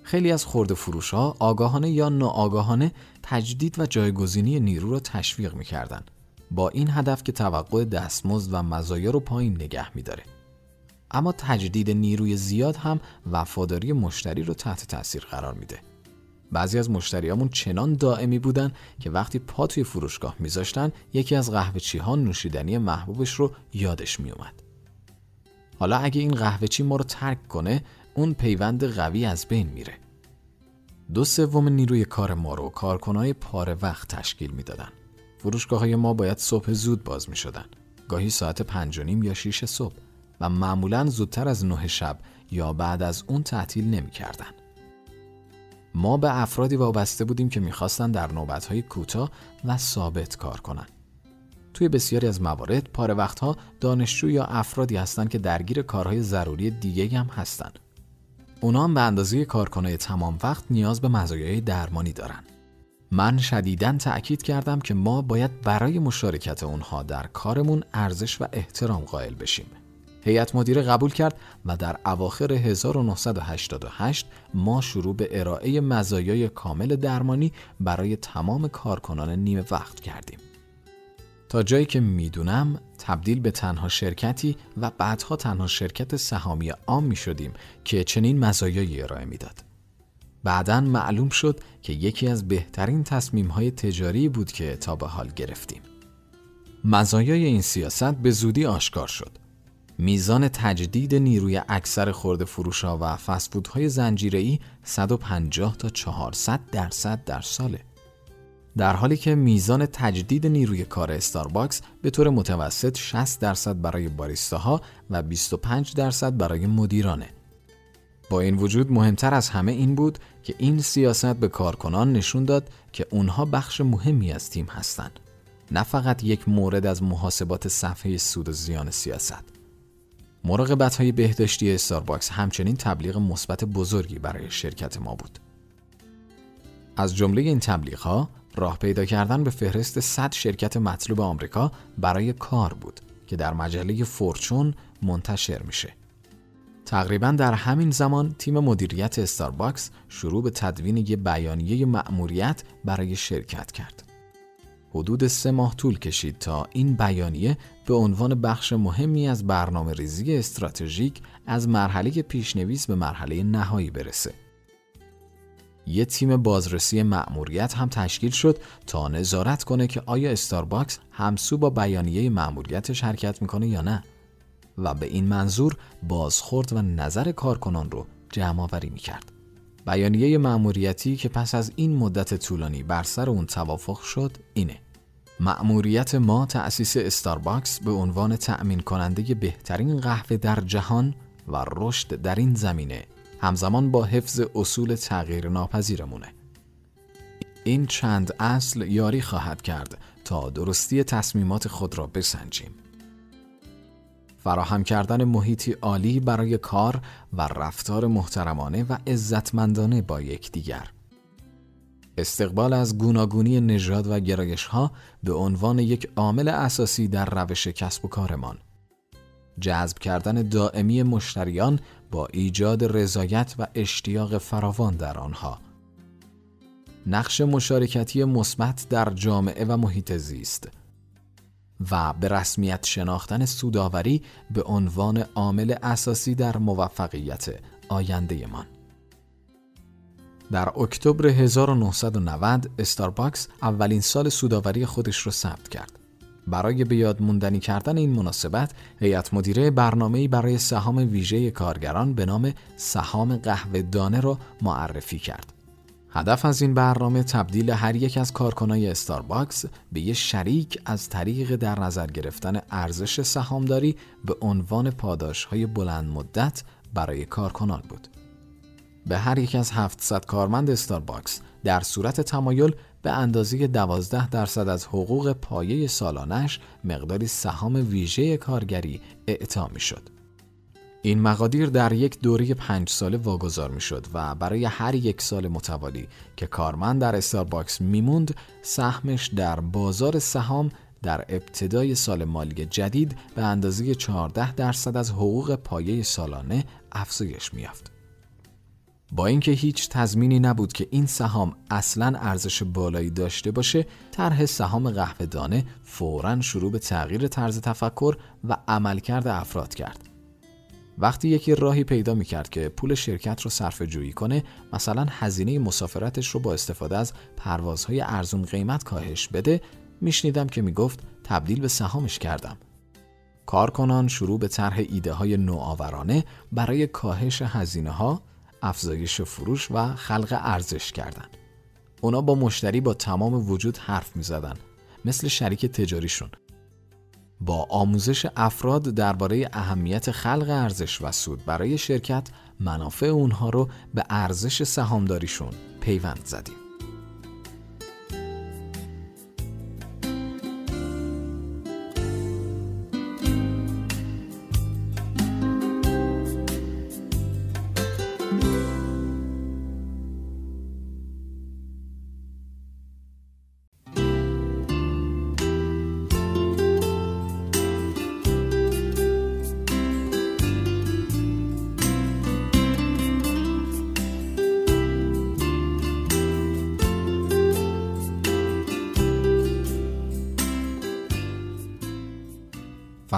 [SPEAKER 1] خیلی از خورده فروش ها آگاهانه یا ناآگاهانه تجدید و جایگزینی نیرو را تشویق می‌کردن با این هدف که توقع دستمزد و مزایا رو پایین نگه میداره. اما تجدید نیروی زیاد هم وفاداری مشتری رو تحت تاثیر قرار میده. بعضی از مشتریامون چنان دائمی بودن که وقتی پا توی فروشگاه میذاشتن یکی از قهوه ها نوشیدنی محبوبش رو یادش میومد. حالا اگه این قهوه چی ما رو ترک کنه اون پیوند قوی از بین میره. دو سوم نیروی کار ما رو کارکنای پاره وقت تشکیل می‌دادن. فروشگاه های ما باید صبح زود باز می شدن. گاهی ساعت پنج و نیم یا شیش صبح و معمولا زودتر از نه شب یا بعد از اون تعطیل نمی کردن. ما به افرادی وابسته بودیم که می‌خواستن در نوبتهای کوتاه و ثابت کار کنن. توی بسیاری از موارد پاره وقتها دانشجو یا افرادی هستند که درگیر کارهای ضروری دیگه هم هستند. اونا هم به اندازه کارکنای تمام وقت نیاز به مزایای درمانی دارن. من شدیداً تأکید کردم که ما باید برای مشارکت اونها در کارمون ارزش و احترام قائل بشیم. هیئت مدیره قبول کرد و در اواخر 1988 ما شروع به ارائه مزایای کامل درمانی برای تمام کارکنان نیمه وقت کردیم. تا جایی که می‌دونم تبدیل به تنها شرکتی و بعدها تنها شرکت سهامی عام می شدیم که چنین مزایایی ارائه می‌داد. بعدا معلوم شد که یکی از بهترین تصمیم های تجاری بود که تا به حال گرفتیم. مزایای این سیاست به زودی آشکار شد. میزان تجدید نیروی اکثر خورده فروشا و فسفودهای زنجیره‌ای 150 تا 400 درصد در ساله. در حالی که میزان تجدید نیروی کار استارباکس به طور متوسط 60 درصد برای باریستاها و 25 درصد برای مدیرانه. با این وجود مهمتر از همه این بود که این سیاست به کارکنان نشون داد که اونها بخش مهمی از تیم هستند. نه فقط یک مورد از محاسبات صفحه سود و زیان سیاست. مراقبت های بهداشتی استارباکس همچنین تبلیغ مثبت بزرگی برای شرکت ما بود. از جمله این تبلیغ ها راه پیدا کردن به فهرست 100 شرکت مطلوب آمریکا برای کار بود که در مجله فورچون منتشر میشه. تقریبا در همین زمان تیم مدیریت استارباکس شروع به تدوین یک بیانیه مأموریت برای شرکت کرد. حدود سه ماه طول کشید تا این بیانیه به عنوان بخش مهمی از برنامه ریزی استراتژیک از مرحله پیشنویس به مرحله نهایی برسه. یه تیم بازرسی مأموریت هم تشکیل شد تا نظارت کنه که آیا استارباکس همسو با بیانیه مأموریتش حرکت می‌کنه یا نه و به این منظور بازخورد و نظر کارکنان رو جمع آوری می‌کرد. بیانیه مأموریتی که پس از این مدت طولانی بر سر اون توافق شد اینه مأموریت ما تأسیس استارباکس به عنوان تأمین کننده بهترین قهوه در جهان و رشد در این زمینه همزمان با حفظ اصول تغییر ناپذیرمونه. این چند اصل یاری خواهد کرد تا درستی تصمیمات خود را بسنجیم. فراهم کردن محیطی عالی برای کار و رفتار محترمانه و عزتمندانه با یکدیگر. استقبال از گوناگونی نژاد و گرایش ها به عنوان یک عامل اساسی در روش کسب و کارمان. جذب کردن دائمی مشتریان با ایجاد رضایت و اشتیاق فراوان در آنها نقش مشارکتی مثبت در جامعه و محیط زیست و به رسمیت شناختن سوداوری به عنوان عامل اساسی در موفقیت آینده من. در اکتبر 1990 استارباکس اولین سال سودآوری خودش را ثبت کرد. برای به یاد موندنی کردن این مناسبت، هیئت مدیره برنامه‌ای برای سهام ویژه کارگران به نام سهام قهوه دانه را معرفی کرد. هدف از این برنامه تبدیل هر یک از کارکنای استارباکس به یک شریک از طریق در نظر گرفتن ارزش سهامداری به عنوان پاداش‌های بلند مدت برای کارکنان بود. به هر یک از 700 کارمند استارباکس در صورت تمایل به اندازه 12 درصد از حقوق پایه سالانش مقداری سهام ویژه کارگری اعطا می شد. این مقادیر در یک دوره پنج ساله واگذار می شد و برای هر یک سال متوالی که کارمند در استارباکس میموند سهمش در بازار سهام در ابتدای سال مالی جدید به اندازه 14 درصد از حقوق پایه سالانه افزایش میافت. با اینکه هیچ تضمینی نبود که این سهام اصلا ارزش بالایی داشته باشه طرح سهام قهوه دانه فورا شروع به تغییر طرز تفکر و عملکرد افراد کرد. وقتی یکی راهی پیدا می‌کرد که پول شرکت رو صرف جویی کنه مثلا هزینه مسافرتش رو با استفاده از پروازهای ارزون قیمت کاهش بده میشنیدم که می‌گفت تبدیل به سهامش کردم. کارکنان شروع به طرح ایده های نوآورانه برای کاهش هزینه ها افزایش فروش و خلق ارزش کردند. اونا با مشتری با تمام وجود حرف می زدن. مثل شریک تجاریشون. با آموزش افراد درباره اهمیت خلق ارزش و سود برای شرکت منافع اونها رو به ارزش سهامداریشون پیوند زدیم.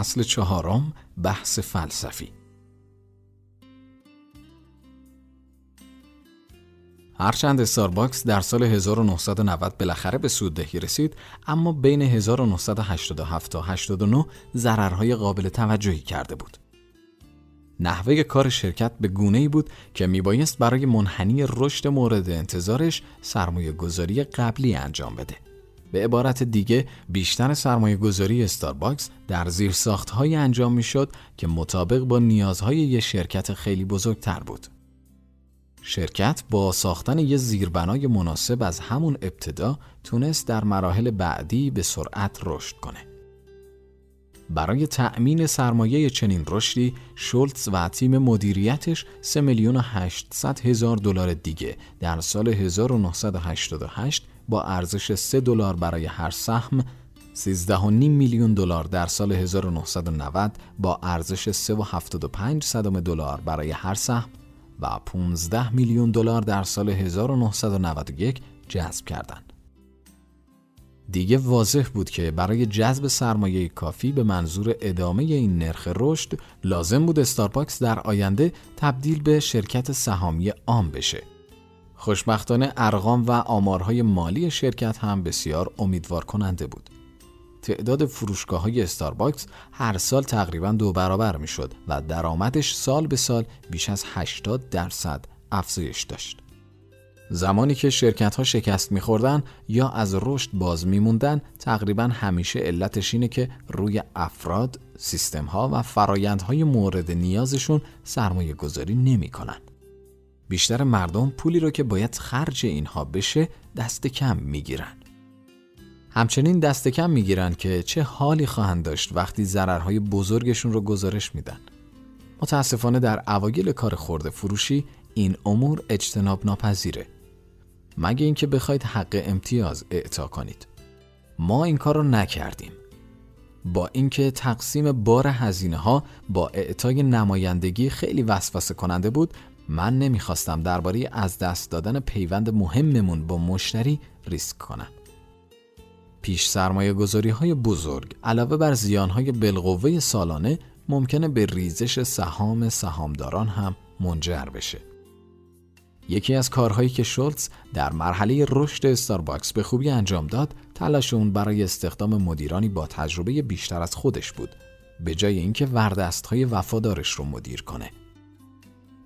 [SPEAKER 1] فصل چهارم بحث فلسفی هرچند استارباکس در سال 1990 بالاخره به سوددهی رسید اما بین 1987 تا 89 ضررهای قابل توجهی کرده بود. نحوه کار شرکت به گونه ای بود که میبایست برای منحنی رشد مورد انتظارش سرمایه گذاری قبلی انجام بده. به عبارت دیگه بیشتر سرمایه گذاری استارباکس در زیر های انجام می شد که مطابق با نیازهای یه شرکت خیلی بزرگتر بود. شرکت با ساختن یه زیربنای مناسب از همون ابتدا تونست در مراحل بعدی به سرعت رشد کنه. برای تأمین سرمایه چنین رشدی شولتز و تیم مدیریتش 3 میلیون و 800 هزار دلار دیگه در سال 1988 با ارزش 3 دلار برای هر سهم 13.5 میلیون دلار در سال 1990 با ارزش 3.75 صدم دلار برای هر سهم و 15 میلیون دلار در سال 1991 جذب کردند. دیگه واضح بود که برای جذب سرمایه کافی به منظور ادامه این نرخ رشد لازم بود استارباکس در آینده تبدیل به شرکت سهامی عام بشه خوشبختانه ارقام و آمارهای مالی شرکت هم بسیار امیدوار کننده بود. تعداد فروشگاه های استارباکس هر سال تقریبا دو برابر می شد و درآمدش سال به سال بیش از 80 درصد افزایش داشت. زمانی که شرکت ها شکست میخوردن یا از رشد باز میموندن تقریبا همیشه علتش اینه که روی افراد، سیستم ها و فرایندهای مورد نیازشون سرمایه گذاری نمی کنن. بیشتر مردم پولی رو که باید خرج اینها بشه دست کم می‌گیرن. همچنین دست کم می‌گیرن که چه حالی خواهند داشت وقتی ضررهای بزرگشون رو گزارش میدن. متاسفانه در اوایل کار خورده فروشی این امور اجتناب ناپذیره. مگه اینکه بخواید حق امتیاز اعطا کنید. ما این کار رو نکردیم. با اینکه تقسیم بار هزینه ها با اعطای نمایندگی خیلی وسوسه کننده بود من نمی‌خواستم درباره از دست دادن پیوند مهممون با مشتری ریسک کنم. پیش سرمایه گذاری های بزرگ علاوه بر زیان های بالقوه سالانه ممکنه به ریزش سهام سهامداران هم منجر بشه. یکی از کارهایی که شولتز در مرحله رشد استارباکس به خوبی انجام داد تلاش اون برای استخدام مدیرانی با تجربه بیشتر از خودش بود به جای اینکه وردستهای وفادارش رو مدیر کنه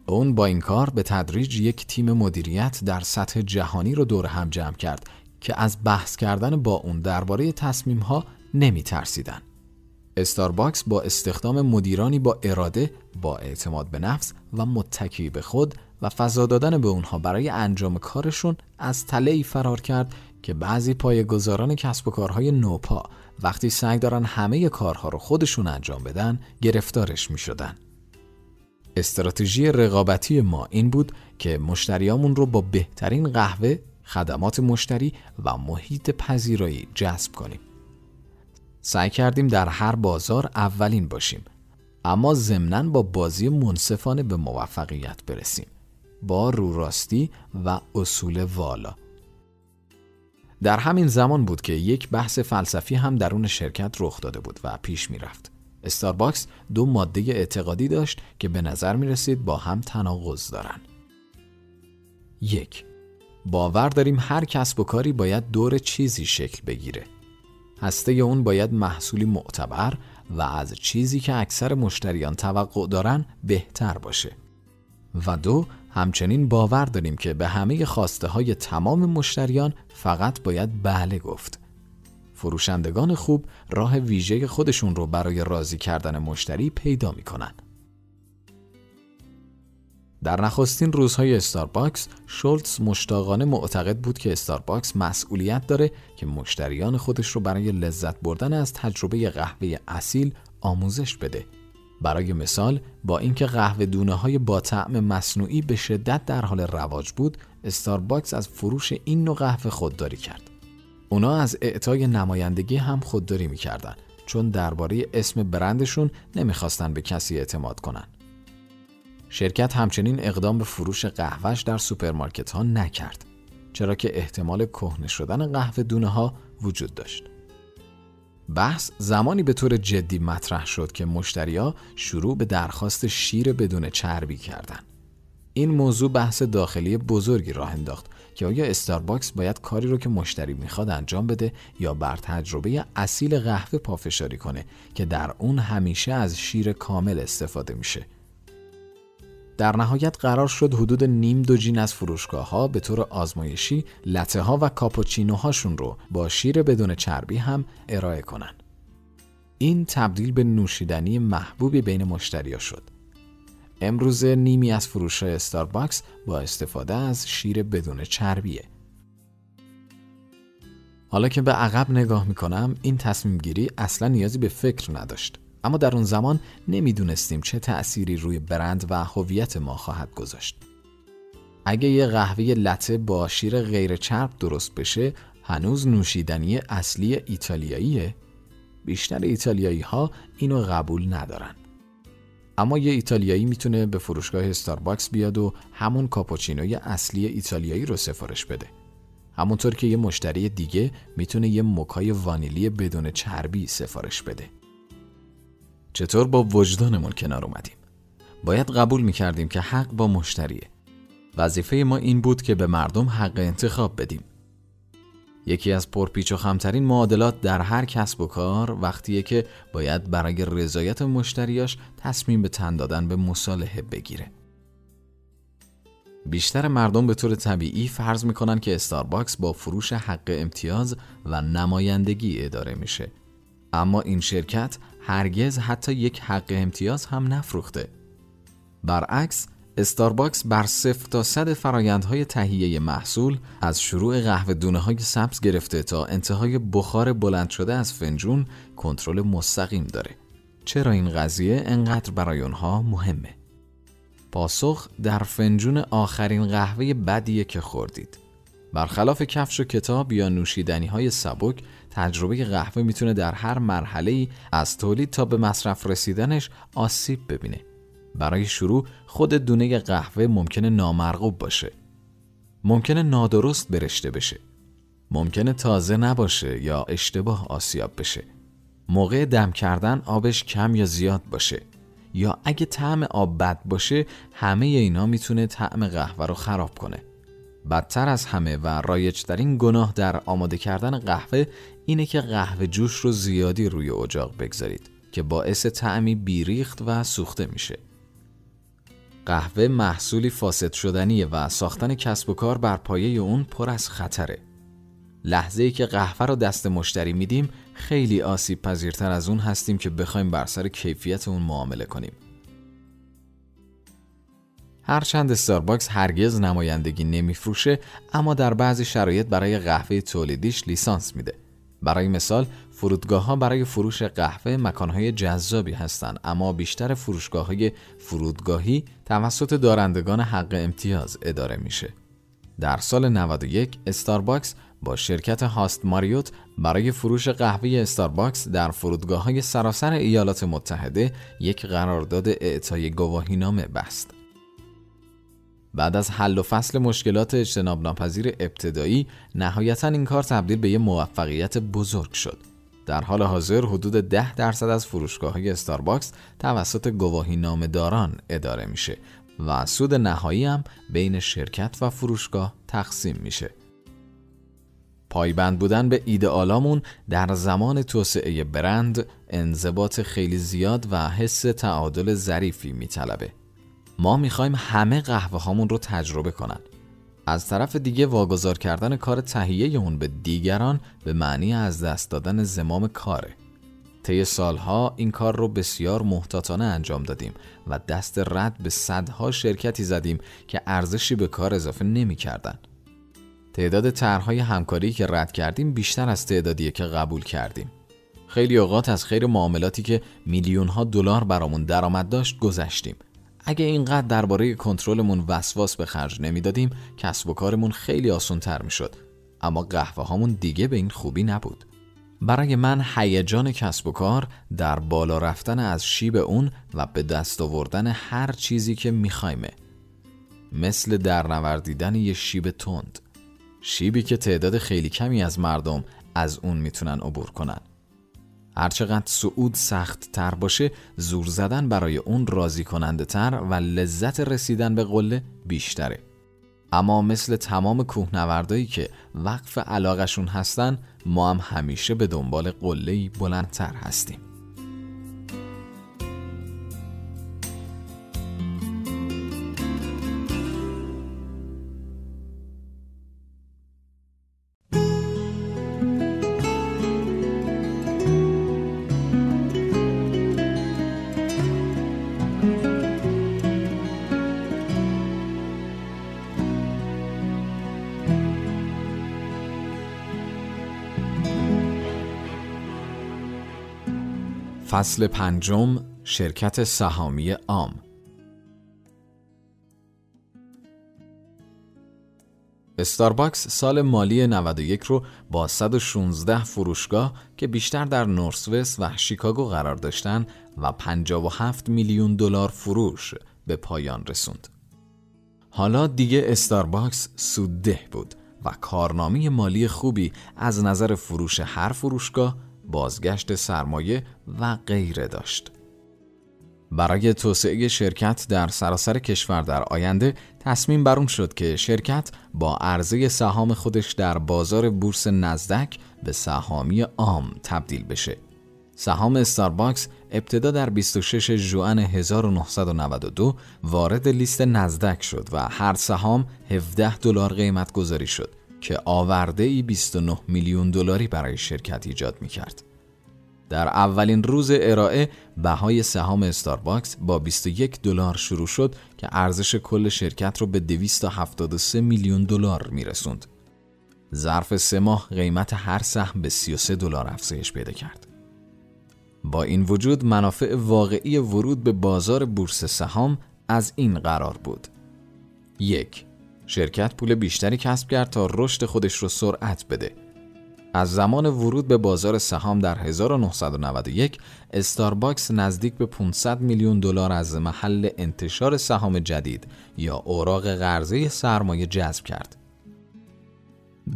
[SPEAKER 1] اون با این کار به تدریج یک تیم مدیریت در سطح جهانی رو دور هم جمع کرد که از بحث کردن با اون درباره تصمیم ها نمی ترسیدن. استارباکس با استخدام مدیرانی با اراده، با اعتماد به نفس و متکی به خود و فضا دادن به اونها برای انجام کارشون از تله ای فرار کرد که بعضی پایه‌گذاران کسب و کارهای نوپا وقتی سعی دارن همه کارها رو خودشون انجام بدن گرفتارش می شدن. استراتژی رقابتی ما این بود که مشتریامون رو با بهترین قهوه، خدمات مشتری و محیط پذیرایی جذب کنیم. سعی کردیم در هر بازار اولین باشیم اما ضمناً با بازی منصفانه به موفقیت برسیم با روراستی و اصول والا در همین زمان بود که یک بحث فلسفی هم درون شرکت رخ داده بود و پیش می رفت. استارباکس دو ماده اعتقادی داشت که به نظر می رسید با هم تناقض دارن. یک باور داریم هر کسب و کاری باید دور چیزی شکل بگیره. هسته اون باید محصولی معتبر و از چیزی که اکثر مشتریان توقع دارن بهتر باشه. و دو همچنین باور داریم که به همه خواسته های تمام مشتریان فقط باید بله گفت. فروشندگان خوب راه ویژه خودشون رو برای راضی کردن مشتری پیدا می‌کنن. در نخستین روزهای استارباکس شولتز مشتاقانه معتقد بود که استارباکس مسئولیت داره که مشتریان خودش رو برای لذت بردن از تجربه قهوه اصیل آموزش بده برای مثال با اینکه قهوه دونه های با طعم مصنوعی به شدت در حال رواج بود استارباکس از فروش این نوع قهوه خودداری کرد اونا از اعطای نمایندگی هم خودداری می‌کردن چون درباره اسم برندشون نمی‌خواستن به کسی اعتماد کنن شرکت همچنین اقدام به فروش قهوهش در سوپرمارکت ها نکرد چرا که احتمال کهنه شدن قهوه دونه ها وجود داشت بحث زمانی به طور جدی مطرح شد که مشتریا شروع به درخواست شیر بدون چربی کردند. این موضوع بحث داخلی بزرگی راه انداخت که آیا استارباکس باید کاری رو که مشتری می‌خواد انجام بده یا بر تجربه اصیل قهوه پافشاری کنه که در اون همیشه از شیر کامل استفاده میشه در نهایت قرار شد حدود نیم دوجین از فروشگاه ها به طور آزمایشی لطه ها و کاپوچینو هاشون رو با شیر بدون چربی هم ارائه کنن. این تبدیل به نوشیدنی محبوبی بین مشتریا شد. امروز نیمی از فروش استارباکس با استفاده از شیر بدون چربیه. حالا که به عقب نگاه می‌کنم این تصمیم گیری اصلا نیازی به فکر نداشت. اما در اون زمان نمی‌دونستیم چه تأثیری روی برند و هویت ما خواهد گذاشت. اگه یه قهوه لطه با شیر غیر چرب درست بشه هنوز نوشیدنی اصلی ایتالیاییه بیشتر ایتالیایی ها اینو قبول ندارن اما یه ایتالیایی می‌تونه به فروشگاه استارباکس بیاد و همون کاپوچینوی اصلی ایتالیایی رو سفارش بده. همونطور که یه مشتری دیگه می‌تونه یه موکای وانیلی بدون چربی سفارش بده. چطور با وجدانمون کنار اومدیم؟ باید قبول می‌کردیم که حق با مشتریه. وظیفه ما این بود که به مردم حق انتخاب بدیم. یکی از پرپیچ و خمترین معادلات در هر کسب و کار وقتیه که باید برای رضایت مشتریاش تصمیم به تن دادن به مصالحه بگیره بیشتر مردم به طور طبیعی فرض می‌کنن که استارباکس با فروش حق امتیاز و نمایندگی اداره میشه اما این شرکت هرگز حتی یک حق امتیاز هم نفروخته. برعکس استارباکس بر صفر تا صد فرایندهای تهیه محصول از شروع قهوه دونه های سبز گرفته تا انتهای بخار بلند شده از فنجون کنترل مستقیم داره. چرا این قضیه انقدر برای اونها مهمه؟ پاسخ در فنجون آخرین قهوه بدیه که خوردید. برخلاف کفش و کتاب یا نوشیدنی های سبک تجربه قهوه می‌تونه در هر مرحله ای از تولید تا به مصرف رسیدنش آسیب ببینه برای شروع خود دونه قهوه ممکنه نامرغوب باشه. ممکنه نادرست برشته بشه. ممکنه تازه نباشه یا اشتباه آسیاب بشه. موقع دم کردن آبش کم یا زیاد باشه. یا اگه طعم آب بد باشه همه اینا می‌تونه طعم قهوه رو خراب کنه. بدتر از همه و رایجترین گناه در آماده کردن قهوه اینه که قهوه جوش رو زیادی روی اجاق بگذارید که باعث طعمی بیریخت و سوخته میشه. قهوه محصولی فاسد شدنیه و ساختن کسب و کار بر پایه اون پر از خطره لحظه ای که قهوه رو دست مشتری میدیم خیلی آسیب پذیرتر از اون هستیم که بخوایم بر سر کیفیت اون معامله کنیم. هرچند استارباکس هرگز نمایندگی نمیفروشه اما در بعضی شرایط برای قهوه تولیدیش لیسانس میده. برای مثال فرودگاه ها برای فروش قهوه مکانهای جذابی هستند اما بیشتر فروشگاه های فرودگاهی توسط دارندگان حق امتیاز اداره میشه. در سال 91 استارباکس با شرکت هاست ماریوت برای فروش قهوه استارباکس در فرودگاه های سراسر ایالات متحده یک قرارداد اعطای گواهینامه بست. بعد از حل و فصل مشکلات اجتناب ناپذیر ابتدایی نهایتا این کار تبدیل به یک موفقیت بزرگ شد. در حال حاضر حدود 10 درصد از فروشگاه های استارباکس توسط گواهی داران اداره میشه و سود نهایی هم بین شرکت و فروشگاه تقسیم میشه. پایبند بودن به ایدئالامون در زمان توسعه برند انضباط خیلی زیاد و حس تعادل ظریفی میطلبه. ما می‌خوایم همه قهوه هامون رو تجربه کنن. از طرف دیگه واگذار کردن کار تهیه اون به دیگران به معنی از دست دادن زمام کاره. طی سالها این کار رو بسیار محتاطانه انجام دادیم و دست رد به صدها شرکتی زدیم که ارزشی به کار اضافه نمی کردن. تعداد طرحهای همکاری که رد کردیم بیشتر از تعدادیه که قبول کردیم. خیلی اوقات از خیر معاملاتی که میلیون ها دلار برامون درآمد داشت گذشتیم. اگه اینقدر درباره کنترلمون وسواس به خرج نمی‌دادیم کسب و کارمون خیلی آسان تر می‌شد. اما قهوه هامون دیگه به این خوبی نبود. برای من هیجان کسب و کار در بالا رفتن از شیب اون و به دست آوردن هر چیزی که میخوایمه مثل در نوردیدن یه شیب تند. شیبی که تعداد خیلی کمی از مردم از اون می‌تونن عبور کنن. هرچقدر صعود سخت تر باشه زور زدن برای اون راضی کننده تر و لذت رسیدن به قله بیشتره. اما مثل تمام کوهنوردایی که وقف علاقشون هستن ما هم همیشه به دنبال قله‌ای بلندتر هستیم. فصل پنجم شرکت سهامی عام استارباکس سال مالی 91 رو با 116 فروشگاه که بیشتر در نورث‌وست و شیکاگو قرار داشتن و 57 میلیون دلار فروش به پایان رسوند. حالا دیگه استارباکس سودده بود و کارنامه مالی خوبی از نظر فروش هر فروشگاه بازگشت سرمایه و غیره داشت. برای توسعه شرکت در سراسر کشور در آینده تصمیم بر شد که شرکت با عرضه سهام خودش در بازار بورس نزدک به سهامی عام تبدیل بشه. سهام استارباکس ابتدا در 26 ژوئن 1992 وارد لیست نزدک شد و هر سهام 17 دلار قیمت گذاری شد که آورده ای 29 میلیون دلاری برای شرکت ایجاد می کرد. در اولین روز ارائه بهای سهام استارباکس با 21 دلار شروع شد که ارزش کل شرکت رو به 273 میلیون دلار می رسوند. ظرف سه ماه قیمت هر سهم به 33 دلار افزایش پیدا کرد. با این وجود منافع واقعی ورود به بازار بورس سهام از این قرار بود. یک شرکت پول بیشتری کسب کرد تا رشد خودش رو سرعت بده. از زمان ورود به بازار سهام در 1991 استارباکس نزدیک به 500 میلیون دلار از محل انتشار سهام جدید یا اوراق قرضه سرمایه جذب کرد.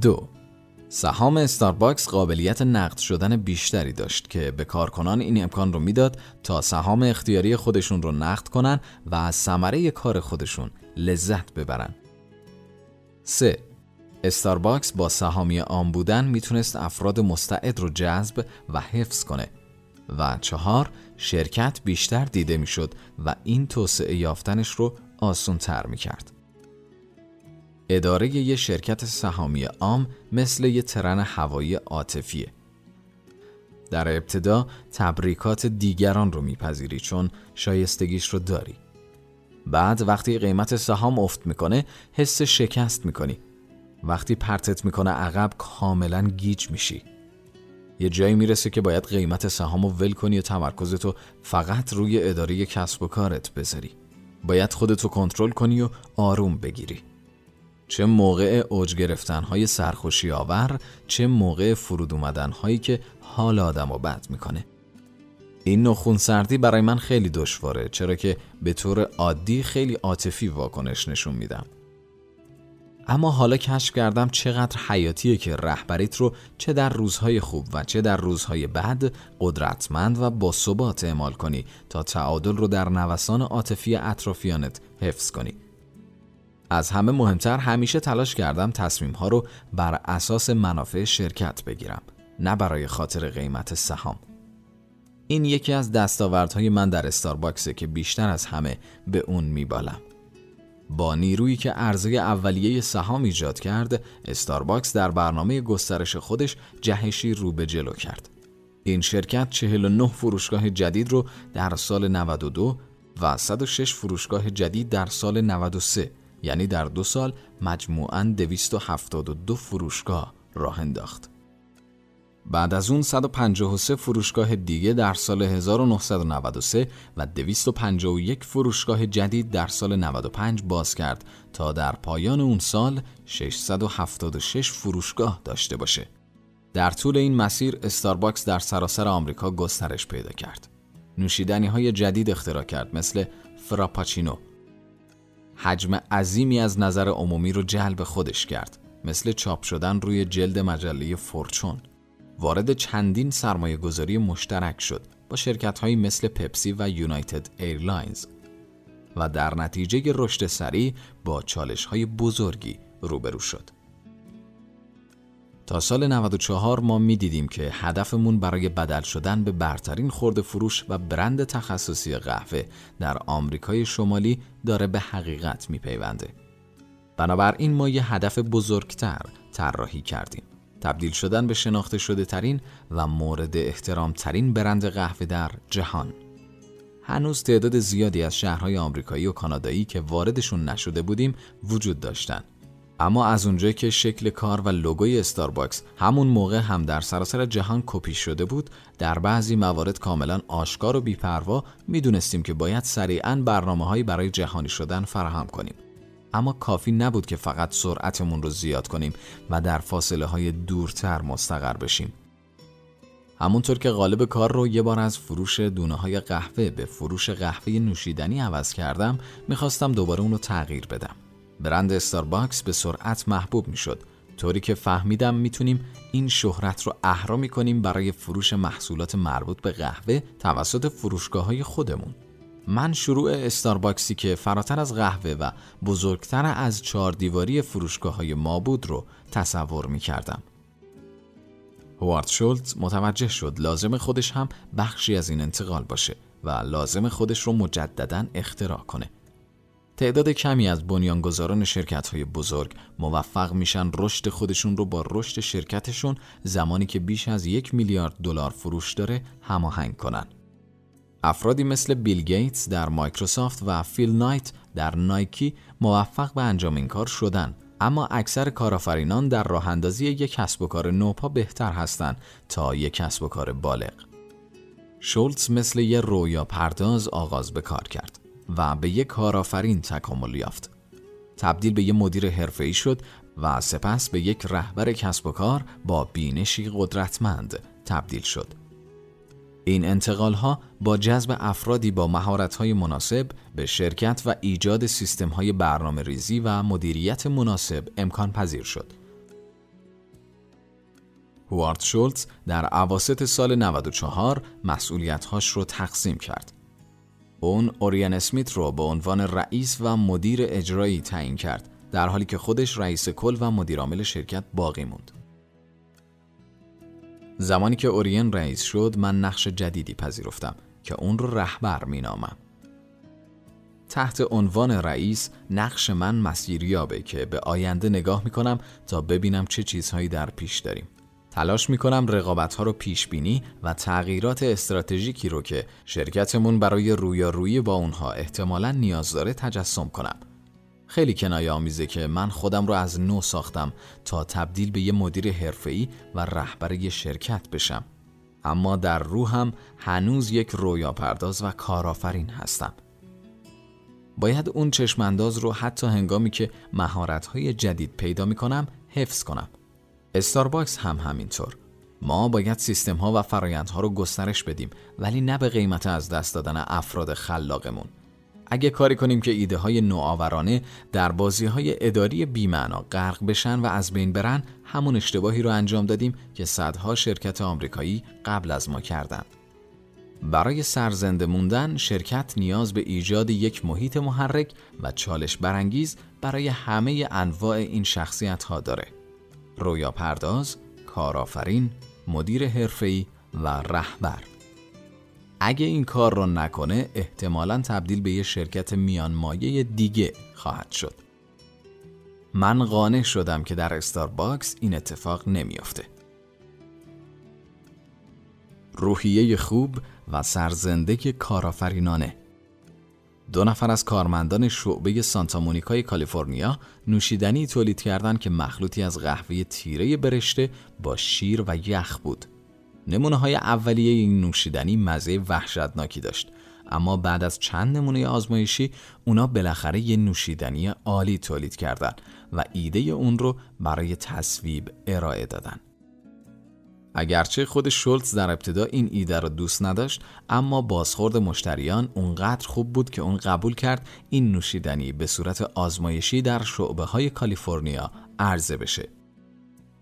[SPEAKER 1] دو سهام استارباکس قابلیت نقد شدن بیشتری داشت که به کارکنان این امکان رو می‌داد تا سهام اختیاری خودشون رو نقد کنن و از ثمره کار خودشون لذت ببرن. 3. استارباکس با سهامی عام بودن می‌تونست افراد مستعد رو جذب و حفظ کنه و چهار شرکت بیشتر دیده می‌شد و این توسعه یافتنش رو آسون تر می کرد. اداره یه شرکت سهامی عام مثل یه ترن هوایی عاطفیه. در ابتدا تبریکات دیگران رو میپذیری چون شایستگیش رو داری. بعد وقتی قیمت سهام افت می‌کنه حس شکست می‌کنی. وقتی پرتت می‌کنه عقب کاملا گیج میشی. یه جایی می‌رسه که باید قیمت سهام رو ول کنی و تمرکزتو فقط روی اداره کسب و کارت بذاری. باید خودتو کنترل کنی و آروم بگیری. چه موقع اوج گرفتن های سرخوشی آور چه موقع فرود اومدن هایی که حال آدم رو بد می‌کنه این نخون سردی برای من خیلی دشواره چرا که به طور عادی خیلی عاطفی واکنش نشون میدم. اما حالا کشف کردم چقدر حیاتیه که رهبریت رو چه در روزهای خوب و چه در روزهای بد قدرتمند و با ثبات اعمال کنی تا تعادل رو در نوسان عاطفی اطرافیانت حفظ کنی. از همه مهمتر همیشه تلاش کردم تصمیم ها رو بر اساس منافع شرکت بگیرم نه برای خاطر قیمت سهام. این یکی از دستاوردهای من در استارباکسه که بیشتر از همه به اون میبالم با نیرویی که عرضه اولیه سهام ایجاد کرد استارباکس در برنامه گسترش خودش جهشی رو به جلو کرد این شرکت 49 فروشگاه جدید رو در سال 92 و 106 فروشگاه جدید در سال 93 یعنی در دو سال مجموعاً 272 فروشگاه راه انداخت. بعد از اون 153 فروشگاه دیگه در سال 1993 و 251 فروشگاه جدید در سال 95 باز کرد تا در پایان اون سال 676 فروشگاه داشته باشه. در طول این مسیر استارباکس در سراسر آمریکا گسترش پیدا کرد. نوشیدنی های جدید اختراع کرد مثل فراپاچینو، حجم عظیمی از نظر عمومی رو جلب خودش کرد مثل چاپ شدن روی جلد مجله فورچون وارد چندین سرمایه گذاری مشترک شد با شرکت هایی مثل پپسی و یونایتد ایرلاینز و در نتیجه رشد سریع با چالش های بزرگی روبرو شد. تا سال 94 ما می‌دیدیم که هدفمون برای بدل شدن به برترین خرده فروش و برند تخصصی قهوه در آمریکای شمالی داره به حقیقت میپیونده. بنابراین ما یه هدف بزرگتر طراحی کردیم. تبدیل شدن به شناخته شده ترین و مورد احترام ترین برند قهوه در جهان. هنوز تعداد زیادی از شهرهای آمریکایی و کانادایی که واردشون نشده بودیم وجود داشتند اما از اونجایی که شکل کار و لوگوی استارباکس همون موقع هم در سراسر جهان کپی شده بود در بعضی موارد کاملا آشکار و بیپروا می‌دونستیم که باید سریعا برنامه برای جهانی شدن فراهم کنیم اما کافی نبود که فقط سرعتمون رو زیاد کنیم و در فاصله های دورتر مستقر بشیم. همونطور که غالب کار رو یه بار از فروش دونه های قهوه به فروش قهوه نوشیدنی عوض کردم می‌خواستم دوباره اون رو تغییر بدم. برند استارباکس به سرعت محبوب می‌شد. طوری که فهمیدم می‌تونیم این شهرت رو اهرا کنیم برای فروش محصولات مربوط به قهوه توسط فروشگاه های خودمون. من شروع استارباکسی که فراتر از قهوه و بزرگتر از چهار دیواری فروشگاه های ما بود رو تصور می کردم. هوارد شولت متوجه شد لازم خودش هم بخشی از این انتقال باشه و لازم خودش رو مجددا اختراع کنه. تعداد کمی از بنیانگذاران شرکت های بزرگ موفق میشن رشد خودشون رو با رشد شرکتشون زمانی که بیش از یک میلیارد دلار فروش داره هماهنگ کنن. افرادی مثل بیل گیتس در مایکروسافت و فیل نایت در نایکی موفق به انجام این کار شدن اما اکثر کارآفرینان در راه اندازی یک کسب و کار نوپا بهتر هستند تا یک کسب و کار بالغ. شولتز مثل یه رویا پرداز آغاز به کار کرد. و به یک کارآفرین تکامل یافت. تبدیل به یک مدیر حرفه‌ای شد و سپس به یک رهبر کسب و کار با بینشی قدرتمند تبدیل شد. این انتقال ها با جذب افرادی با مهارت های مناسب به شرکت و ایجاد سیستم های برنامه ریزی و مدیریت مناسب امکان پذیر شد. هوارد شولتز در عواست سال 94 مسئولیتهاش رو تقسیم کرد. اون اورین اسمیت رو به عنوان رئیس و مدیر اجرایی تعیین کرد در حالی که خودش رئیس کل و مدیرعامل شرکت باقی موند. زمانی که اورین رئیس شد من نقش جدیدی پذیرفتم که اون رو رهبر مینامم. تحت عنوان رئیس نقش من مسیریابه که به آینده نگاه می‌کنم تا ببینم چه چیزهایی در پیش داریم. تلاش می‌کنم رقابت ها رو پیش بینی و تغییرات استراتژیکی رو که شرکتمون برای رویارویی با اونها احتمالا نیاز داره تجسم کنم. خیلی کنایه آمیزه که من خودم رو از نو ساختم تا تبدیل به یه مدیر حرفه‌ای و رهبر یه شرکت بشم. اما در روحم هنوز یک رویا پرداز و کارآفرین هستم. باید اون چشمانداز رو حتی هنگامی که مهارت‌های جدید پیدا می‌کنم حفظ کنم. استارباکس هم همینطور. ما باید سیستم ها و فرایندها رو گسترش بدیم ولی نه به قیمت از دست دادن افراد خلاقمون. اگه کاری کنیم که ایده های نوآورانه در بازی های اداری بیمعنا غرق بشن و از بین برن همون اشتباهی رو انجام دادیم که صدها شرکت آمریکایی قبل از ما کردن. برای سرزنده موندن شرکت نیاز به ایجاد یک محیط محرک و چالش برانگیز برای همه انواع این شخصیت ها داره. رویا پرداز، کارآفرین، مدیر حرفه‌ای و رهبر. اگه این کار رو نکنه احتمالا تبدیل به یه شرکت میانمایه دیگه خواهد شد. من قانع شدم که در استارباکس این اتفاق نمیافته. روحیه خوب و سرزنده کارآفرینانه دو نفر از کارمندان شعبه سانتا مونیکای کالیفرنیا نوشیدنی تولید کردند که مخلوطی از قهوه تیره برشته با شیر و یخ بود. نمونه های اولیه این نوشیدنی مزه وحشتناکی داشت اما بعد از چند نمونه آزمایشی اونا بالاخره یه نوشیدنی عالی تولید کردند و ایده اون رو برای تصویب ارائه دادن. اگرچه خود شولتز در ابتدا این ایده را دوست نداشت اما بازخورد مشتریان اونقدر خوب بود که اون قبول کرد این نوشیدنی به صورت آزمایشی در شعبه های کالیفرنیا عرضه بشه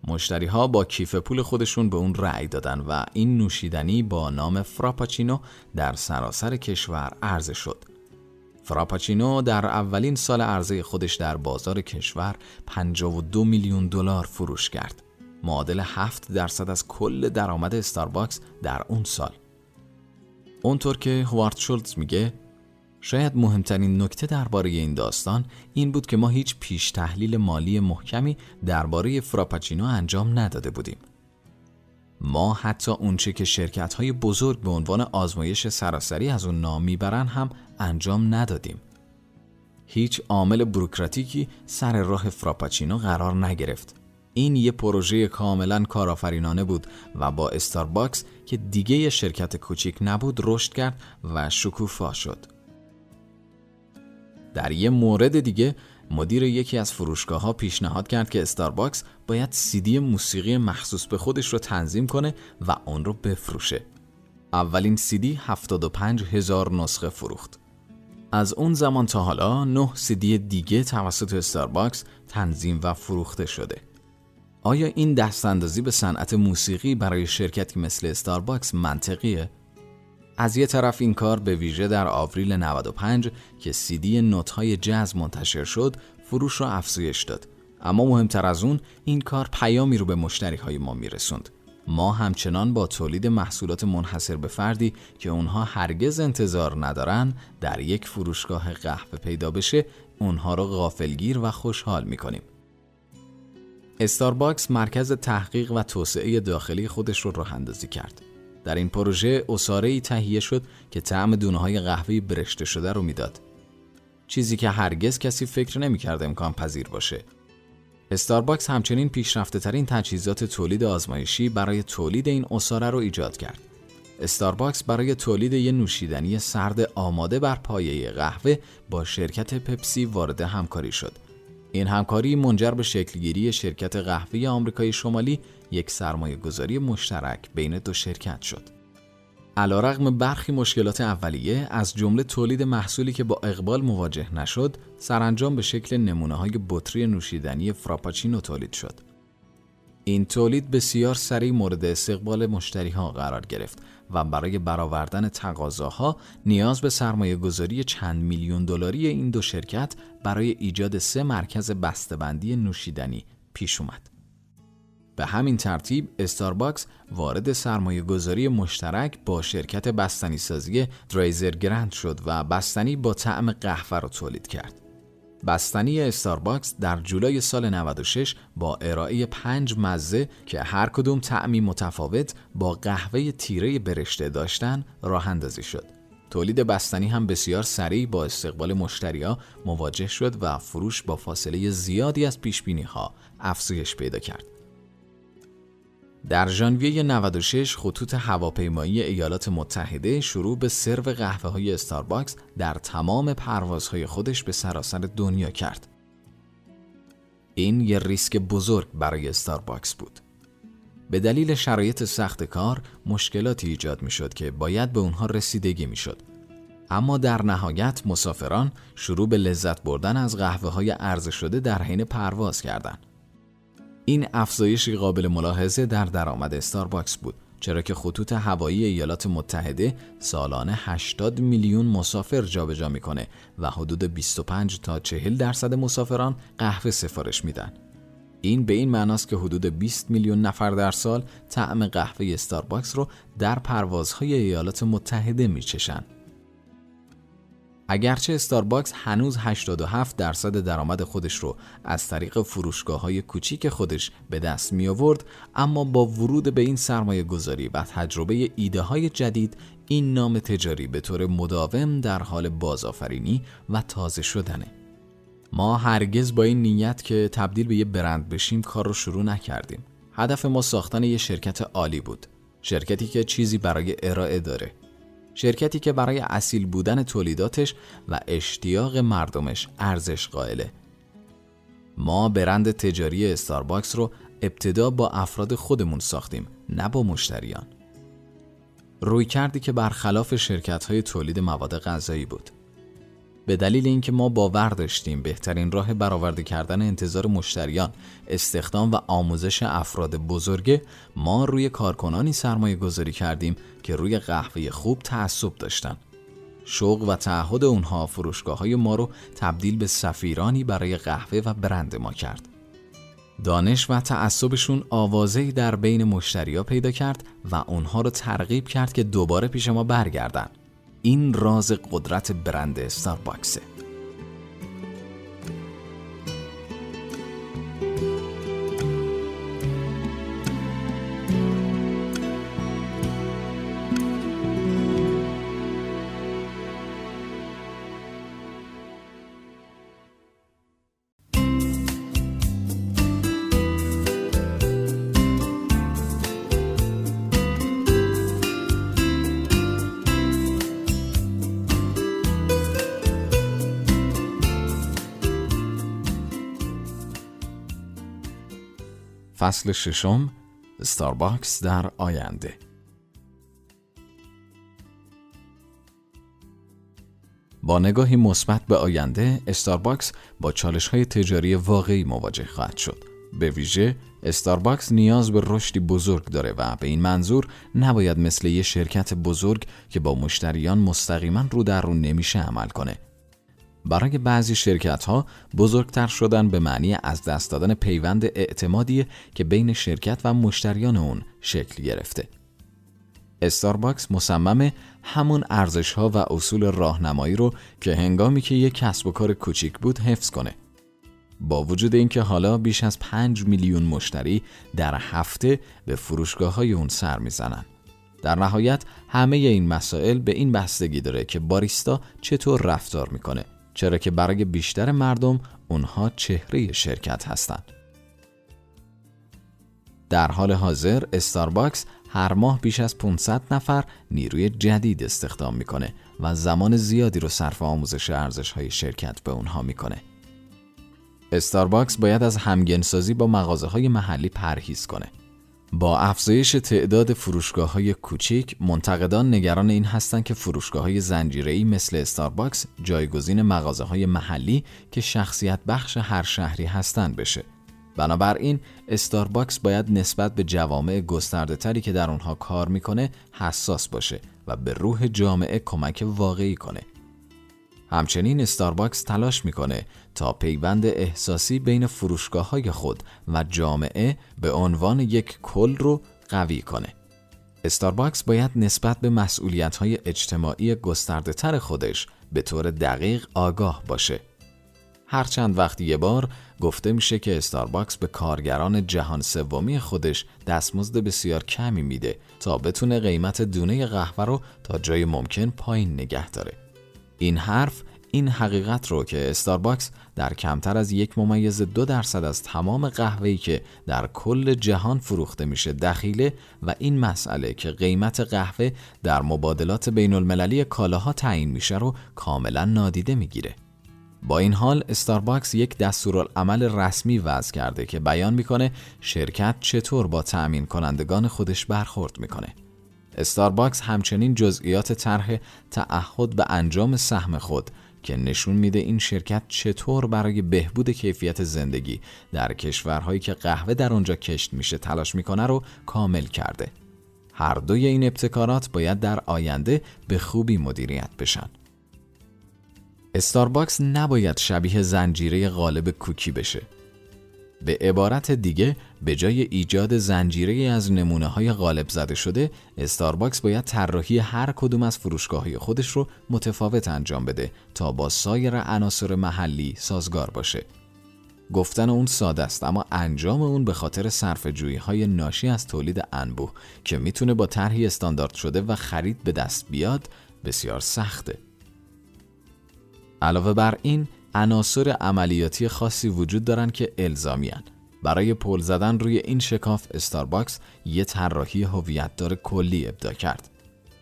[SPEAKER 1] مشتری ها با کیف پول خودشون به اون رأی دادن و این نوشیدنی با نام فراپاچینو در سراسر کشور عرضه شد. فراپاچینو در اولین سال عرضه خودش در بازار کشور 52 میلیون دلار فروش کرد. معادل 7 درصد از کل درآمد استارباکس در اون سال. اونطور که هوارد شولتز میگه شاید مهمترین نکته درباره این داستان این بود که ما هیچ پیش تحلیل مالی محکمی درباره فراپاچینو انجام نداده بودیم. ما حتی اونچه که شرکت های بزرگ به عنوان آزمایش سراسری از اون نام می‌برن هم انجام ندادیم. هیچ عامل بروکراتیکی سر راه فراپاچینو قرار نگرفت. این یه پروژه کاملا کارآفرینانه بود و با استارباکس که دیگه یه شرکت کوچیک نبود رشد کرد و شکوفا شد. در یه مورد دیگه مدیر یکی از فروشگاه ها پیشنهاد کرد که استارباکس باید سیدی موسیقی مخصوص به خودش رو تنظیم کنه و اون رو بفروشه. اولین سیدی 75 هزار نسخه فروخت. از اون زمان تا حالا نه سیدی دیگه توسط استارباکس تنظیم و فروخته شده. آیا این دستاندازی به صنعت موسیقی برای شرکتی مثل استارباکس منطقیه؟ از یه طرف این کار به ویژه در آوریل 95 که سیدی نوت های جاز منتشر شد فروش را افزایش داد. اما مهمتر از اون این کار پیامی رو به مشتری های ما میرسوند. ما همچنان با تولید محصولات منحصر به فردی که اونها هرگز انتظار ندارن در یک فروشگاه قهوه پیدا بشه اونها رو غافلگیر و خوشحال می‌کنیم. استارباکس مرکز تحقیق و توسعه داخلی خودش رو راه اندازی کرد. در این پروژه اصاره ای تهیه شد که طعم دونه های قهوه برشته شده رو می‌داد. چیزی که هرگز کسی فکر نمی‌کرد امکان پذیر باشه. استارباکس همچنین پیشرفته ترین تجهیزات تولید آزمایشی برای تولید این عصاره رو ایجاد کرد. استارباکس برای تولید یک نوشیدنی سرد آماده بر پایه قهوه با شرکت پپسی وارد همکاری شد این همکاری منجر به شکلگیری شرکت قهوه آمریکای شمالی یک سرمایه گذاری مشترک بین دو شرکت شد. علیرغم برخی مشکلات اولیه از جمله تولید محصولی که با اقبال مواجه نشد، سرانجام به شکل نمونه های بطری نوشیدنی فراپاچینو تولید شد. این تولید بسیار سریع مورد استقبال مشتری ها قرار گرفت و برای برآوردن تقاضاها نیاز به سرمایه گذاری چند میلیون دلاری این دو شرکت برای ایجاد سه مرکز بسته‌بندی نوشیدنی پیش اومد. به همین ترتیب استارباکس وارد سرمایه گذاری مشترک با شرکت بستنی سازی دریزر گرند شد و بستنی با طعم قهوه را تولید کرد. بستنی استارباکس در جولای سال 96 با ارائه پنج مزه که هر کدوم طعمی متفاوت با قهوه تیره برشته داشتن راه اندازی شد. تولید بستنی هم بسیار سریع با استقبال مشتریا مواجه شد و فروش با فاصله زیادی از پیش ها افزایش پیدا کرد. در ژانویه 96 خطوط هواپیمایی ایالات متحده شروع به سرو قهوه های استارباکس در تمام پروازهای خودش به سراسر دنیا کرد. این یه ریسک بزرگ برای استارباکس بود. به دلیل شرایط سخت کار مشکلاتی ایجاد می شد که باید به اونها رسیدگی می شد. اما در نهایت مسافران شروع به لذت بردن از قهوه های شده در حین پرواز کردند. این افزایشی قابل ملاحظه در درآمد استارباکس بود چرا که خطوط هوایی ایالات متحده سالانه 80 میلیون مسافر جابجا می‌کنه و حدود 25 تا 40 درصد مسافران قهوه سفارش میدن. این به این معناست که حدود 20 میلیون نفر در سال طعم قهوه استارباکس رو در پروازهای ایالات متحده میچشن. اگرچه استارباکس هنوز 87 درصد درآمد خودش رو از طریق فروشگاه های کوچیک خودش به دست می آورد اما با ورود به این سرمایه گذاری و تجربه ایده های جدید این نام تجاری به طور مداوم در حال بازآفرینی و تازه شدنه. ما هرگز با این نیت که تبدیل به یه برند بشیم کار رو شروع نکردیم. هدف ما ساختن یه شرکت عالی بود. شرکتی که چیزی برای ارائه داره. شرکتی که برای اصیل بودن تولیداتش و اشتیاق مردمش ارزش قائله. ما برند تجاری استارباکس رو ابتدا با افراد خودمون ساختیم نه با مشتریان. روی کردی که برخلاف شرکت های تولید مواد غذایی بود. به دلیل اینکه ما باور داشتیم بهترین راه برآورده کردن انتظار مشتریان استخدام و آموزش افراد بزرگه ما روی کارکنانی سرمایه گذاری کردیم که روی قهوه خوب تعصب داشتن. شوق و تعهد اونها فروشگاه های ما رو تبدیل به سفیرانی برای قهوه و برند ما کرد. دانش و تعصبشون آوازهی در بین مشتریا پیدا کرد و اونها رو ترغیب کرد که دوباره پیش ما برگردن. این راز قدرت برند استارباکسه فصل ششم استارباکس در آینده. با نگاهی مثبت به آینده استارباکس با چالش های تجاری واقعی مواجه خواهد شد. به ویژه استارباکس نیاز به رشدی بزرگ داره و به این منظور نباید مثل یه شرکت بزرگ که با مشتریان مستقیما رو در رو نمیشه عمل کنه. برای بعضی شرکت ها بزرگتر شدن به معنی از دست دادن پیوند اعتمادی که بین شرکت و مشتریان اون شکل گرفته. استارباکس مصمم همون ارزش ها و اصول راهنمایی رو که هنگامی که یک کسب و کار کوچیک بود حفظ کنه. با وجود اینکه حالا بیش از 5 میلیون مشتری در هفته به فروشگاه های اون سر می‌زنن. در نهایت همه این مسائل به این بستگی داره که باریستا چطور رفتار می‌کنه چرا که برای بیشتر مردم اونها چهره شرکت هستند. در حال حاضر استارباکس هر ماه بیش از 500 نفر نیروی جدید استخدام می‌کنه و زمان زیادی رو صرف آموزش ارزش های شرکت به اونها می‌کنه. استارباکس باید از همگنسازی با مغازه های محلی پرهیز کنه با افزایش تعداد فروشگاه های کوچیک منتقدان نگران این هستند که فروشگاه های زنجیره‌ای مثل استارباکس جایگزین مغازه های محلی که شخصیت بخش هر شهری هستند بشه بنابراین استارباکس باید نسبت به جوامع گسترده تری که در اونها کار می‌کنه حساس باشه و به روح جامعه کمک واقعی کنه. همچنین استارباکس تلاش می‌کنه تا پیوند احساسی بین فروشگاه های خود و جامعه به عنوان یک کل رو قوی کنه. استارباکس باید نسبت به مسئولیت های اجتماعی گسترده تر خودش به طور دقیق آگاه باشه. هر چند وقت یه بار گفته میشه که استارباکس به کارگران جهان سومی خودش دستمزد بسیار کمی میده تا بتونه قیمت دونه قهوه رو تا جای ممکن پایین نگه داره. این حرف این حقیقت رو که استارباکس در کمتر از یک ممیز دو درصد از تمام قهوه‌ای که در کل جهان فروخته میشه دخیله و این مسئله که قیمت قهوه در مبادلات بین المللی کالاها تعیین میشه رو کاملا نادیده می‌گیره. با این حال استارباکس یک دستورالعمل رسمی وضع کرده که بیان می‌کنه شرکت چطور با تأمین کنندگان خودش برخورد می‌کنه. استارباکس همچنین جزئیات طرح تعهد به انجام سهم خود که نشون میده این شرکت چطور برای بهبود کیفیت زندگی در کشورهایی که قهوه در اونجا کشت میشه تلاش می‌کنه رو کامل کرده. هر دوی این ابتکارات باید در آینده به خوبی مدیریت بشن. استارباکس نباید شبیه زنجیره قالب کوکی بشه. به عبارت دیگه به جای ایجاد زنجیره از نمونه های قالب زده شده استارباکس باید طراحی هر کدوم از فروشگاه های خودش رو متفاوت انجام بده تا با سایر عناصر محلی سازگار باشه. گفتن اون ساده است اما انجام اون به خاطر صرف جویی های ناشی از تولید انبوه که می‌تونه با طرحی استاندارد شده و خرید به دست بیاد بسیار سخته. علاوه بر این عناصر عملیاتی خاصی وجود دارن که الزامیان. برای پل زدن روی این شکاف استارباکس یه طراحی هویتدار کلی ابدا کرد.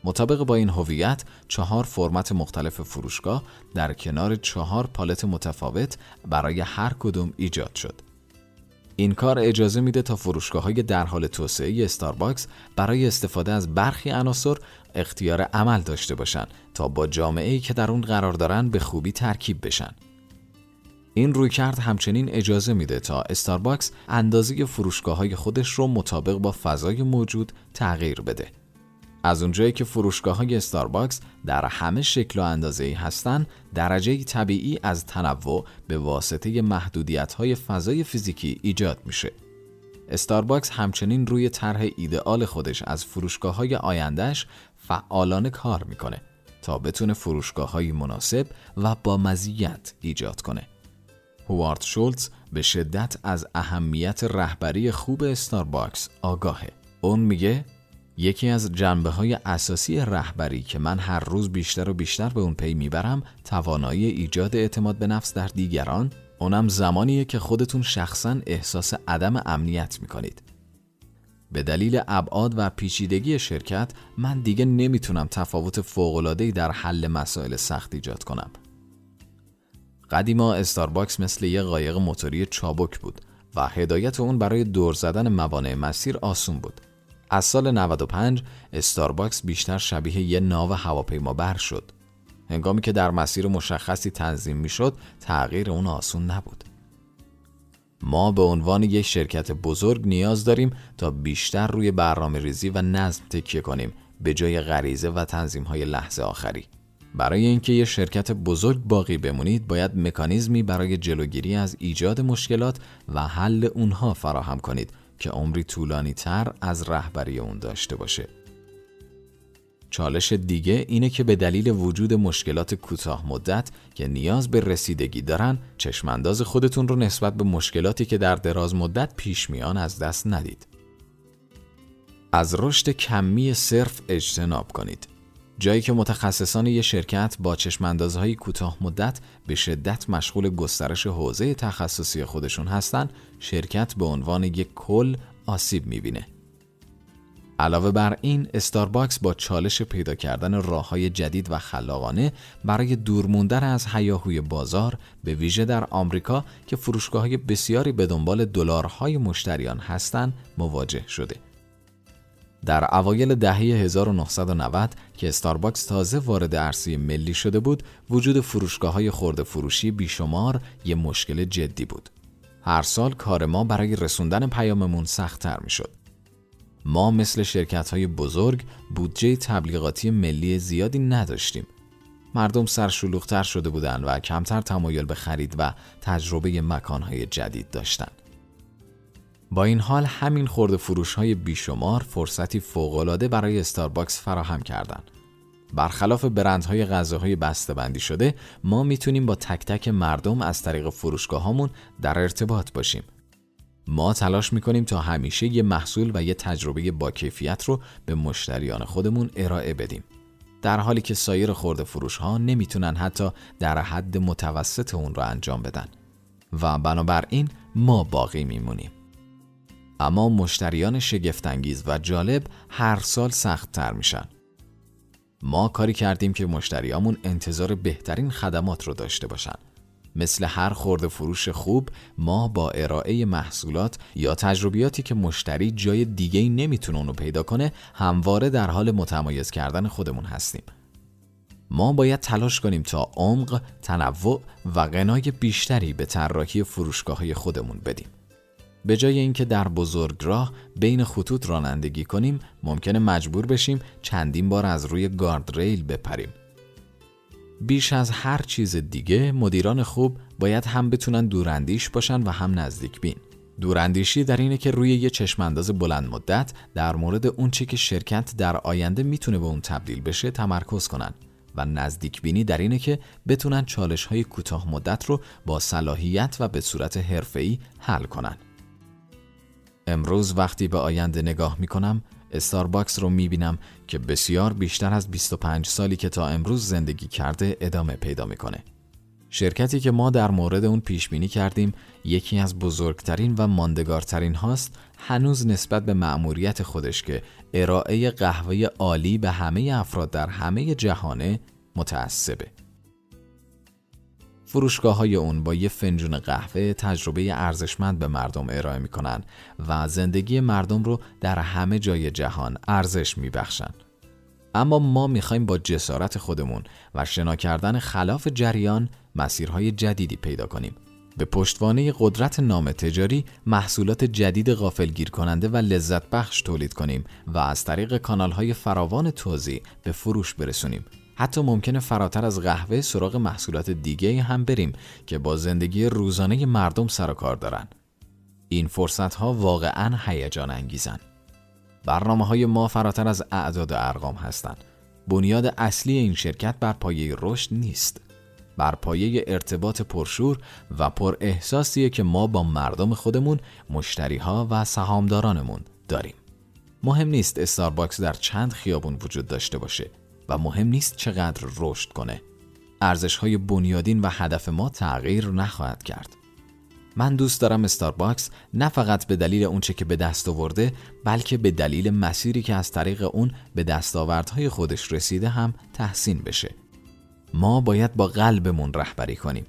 [SPEAKER 1] مطابق با این هویت چهار فرمت مختلف فروشگاه در کنار چهار پالت متفاوت برای هر کدوم ایجاد شد. این کار اجازه میده تا فروشگاه های در حال توسعه استارباکس برای استفاده از برخی عناصر اختیار عمل داشته باشند تا با جامعه ای که در اون قرار دارن به خوبی ترکیب بشن. این رویکرد همچنین اجازه میده تا استارباکس اندازه فروشگاه های خودش رو مطابق با فضای موجود تغییر بده. از اونجایی که فروشگاه های استارباکس در همه شکل و اندازه ای هستن، درجه طبیعی از تنوع به واسطه محدودیت های فضای فیزیکی ایجاد میشه. استارباکس همچنین روی طرح ایدئال خودش از فروشگاه های آیندهش فعالانه کار می‌کنه تا بتونه فروشگاه های مناسب و با مزیت ایجاد کنه. هوارد شولتز به شدت از اهمیت رهبری خوب استارباکس آگاهه. اون میگه یکی از جنبه های اساسی رهبری که من هر روز بیشتر و بیشتر به اون پی می‌برم توانایی ایجاد اعتماد به نفس در دیگران اونم زمانیه که خودتون شخصا احساس عدم امنیت می‌کنید. به دلیل ابعاد و پیچیدگی شرکت من دیگه نمی‌تونم تفاوت فوق‌العاده‌ای در حل مسائل سخت ایجاد کنم. قدیما استارباکس مثل یه قایق موتوری چابک بود و هدایت اون برای دور زدن موانع مسیر آسون بود. از سال 95 استارباکس بیشتر شبیه یه ناو هواپیما بر شد. هنگامی که در مسیر مشخصی تنظیم می‌شد، تغییر اون آسون نبود. ما به عنوان یک شرکت بزرگ نیاز داریم تا بیشتر روی برنامه ریزی و نظم تکیه کنیم به جای غریزه و تنظیم های لحظه آخری. برای اینکه یک شرکت بزرگ باقی بمونید باید مکانیزمی برای جلوگیری از ایجاد مشکلات و حل اونها فراهم کنید که عمری طولانی تر از رهبری اون داشته باشه. چالش دیگه اینه که به دلیل وجود مشکلات کوتاه مدت که نیاز به رسیدگی دارن چشمانداز خودتون رو نسبت به مشکلاتی که در دراز مدت پیش میان از دست ندید. از رشد کمی صرف اجتناب کنید. جایی که متخصصان یک شرکت با چشماندازهای کوتاه مدت به شدت مشغول گسترش حوزه تخصصی خودشون هستند، شرکت به عنوان یک کل آسیب می‌بینه. علاوه بر این استارباکس با چالش پیدا کردن راه های جدید و خلاقانه برای دور موندن از هیاهوی بازار به ویژه در آمریکا که فروشگاه های بسیاری به دنبال دلارهای مشتریان هستند مواجه شده. در اوایل دهه 1990 که استارباکس تازه وارد عرصه ملی شده بود، وجود فروشگاه های خرده فروشی بیشمار یک مشکل جدی بود. هر سال کار ما برای رسوندن پیاممون سختتر می شد. ما مثل شرکت های بزرگ بودجه تبلیغاتی ملی زیادی نداشتیم. مردم سرشلوغتر شده بودند و کمتر تمایل به خرید و تجربه مکانهای جدید داشتند. با این حال همین خورده فروش های بیشمار فرصتی فوقالعاده برای استارباکس فراهم کردند. برخلاف برندهای غذاهای بندی شده ما می‌تونیم با تک تک مردم از طریق فروشگاه در ارتباط باشیم. ما تلاش می‌کنیم تا همیشه یه محصول و یه تجربه با کیفیت رو به مشتریان خودمون ارائه بدیم. در حالی که سایر خورده فروش ها نمی‌تونن حتی در حد متوسط اون رو انجام بدن و بنابراین ما باقی میمونیم. اما مشتریان شگفتانگیز و جالب هر سال سخت تر میشن. ما کاری کردیم که مشتریامون انتظار بهترین خدمات رو داشته باشن. مثل هر خورده فروش خوب ما با ارائه محصولات یا تجربیاتی که مشتری جای دیگه نمی‌تونه اونو پیدا کنه همواره در حال متمایز کردن خودمون هستیم. ما باید تلاش کنیم تا عمق، تنوع و غنای بیشتری به طراحی فروشگاه های خودمون بدیم. به جای اینکه در بزرگراه بین خطوط رانندگی کنیم ممکنه مجبور بشیم چندین بار از روی گارد ریل بپریم بیش از هر چیز دیگه مدیران خوب باید هم بتونن دوراندیش باشن و هم نزدیک بین دوراندیشی در اینه که روی یه چشمانداز بلند مدت در مورد اون چی که شرکت در آینده می‌تونه به اون تبدیل بشه تمرکز کنن و نزدیک بینی در اینه که بتونن چالش های کوتاه مدت رو با صلاحیت و به صورت حرفه‌ای حل کنن. امروز وقتی به آینده نگاه می کنم استارباکس رو می بینم که بسیار بیشتر از 25 سالی که تا امروز زندگی کرده ادامه پیدا می‌کنه. شرکتی که ما در مورد اون پیش بینی کردیم یکی از بزرگترین و ماندگارترین هاست هنوز نسبت به مأموریت خودش که ارائه قهوه عالی به همه افراد در همه جهانه متعصبه. فروشگاه های اون با یه فنجون قهوه تجربه ارزشمند به مردم ارائه می‌کنن و زندگی مردم رو در همه جای جهان ارزش میبخشن. اما ما می‌خوایم با جسارت خودمون و شنا کردن خلاف جریان مسیرهای جدیدی پیدا کنیم. به پشتوانه قدرت نام تجاری محصولات جدید غافلگیر کننده و لذت بخش تولید کنیم و از طریق کانال های فراوان توزیع به فروش برسونیم حتی ممکنه فراتر از قهوه سراغ محصولات دیگه هم بریم که با زندگی روزانه مردم سر و کار دارن. این فرصت ها واقعا هیجان انگیزن. برنامه های ما فراتر از اعداد و ارقام هستند. بنیاد اصلی این شرکت بر پایه رشد نیست. بر پایه ارتباط پرشور و پر احساسیه که ما با مردم خودمون، مشتری ها و سهامدارانمون داریم. مهم نیست استارباکس در چند خیابون وجود داشته باشه و مهم نیست چقدر رشد کنه. ارزش های بنیادین و هدف ما تغییر نخواهد کرد. من دوست دارم استارباکس نه فقط به دلیل اونچه که به دست آورده بلکه به دلیل مسیری که از طریق اون به دستاوردهای خودش رسیده هم تحسین بشه. ما باید با قلبمون رهبری کنیم.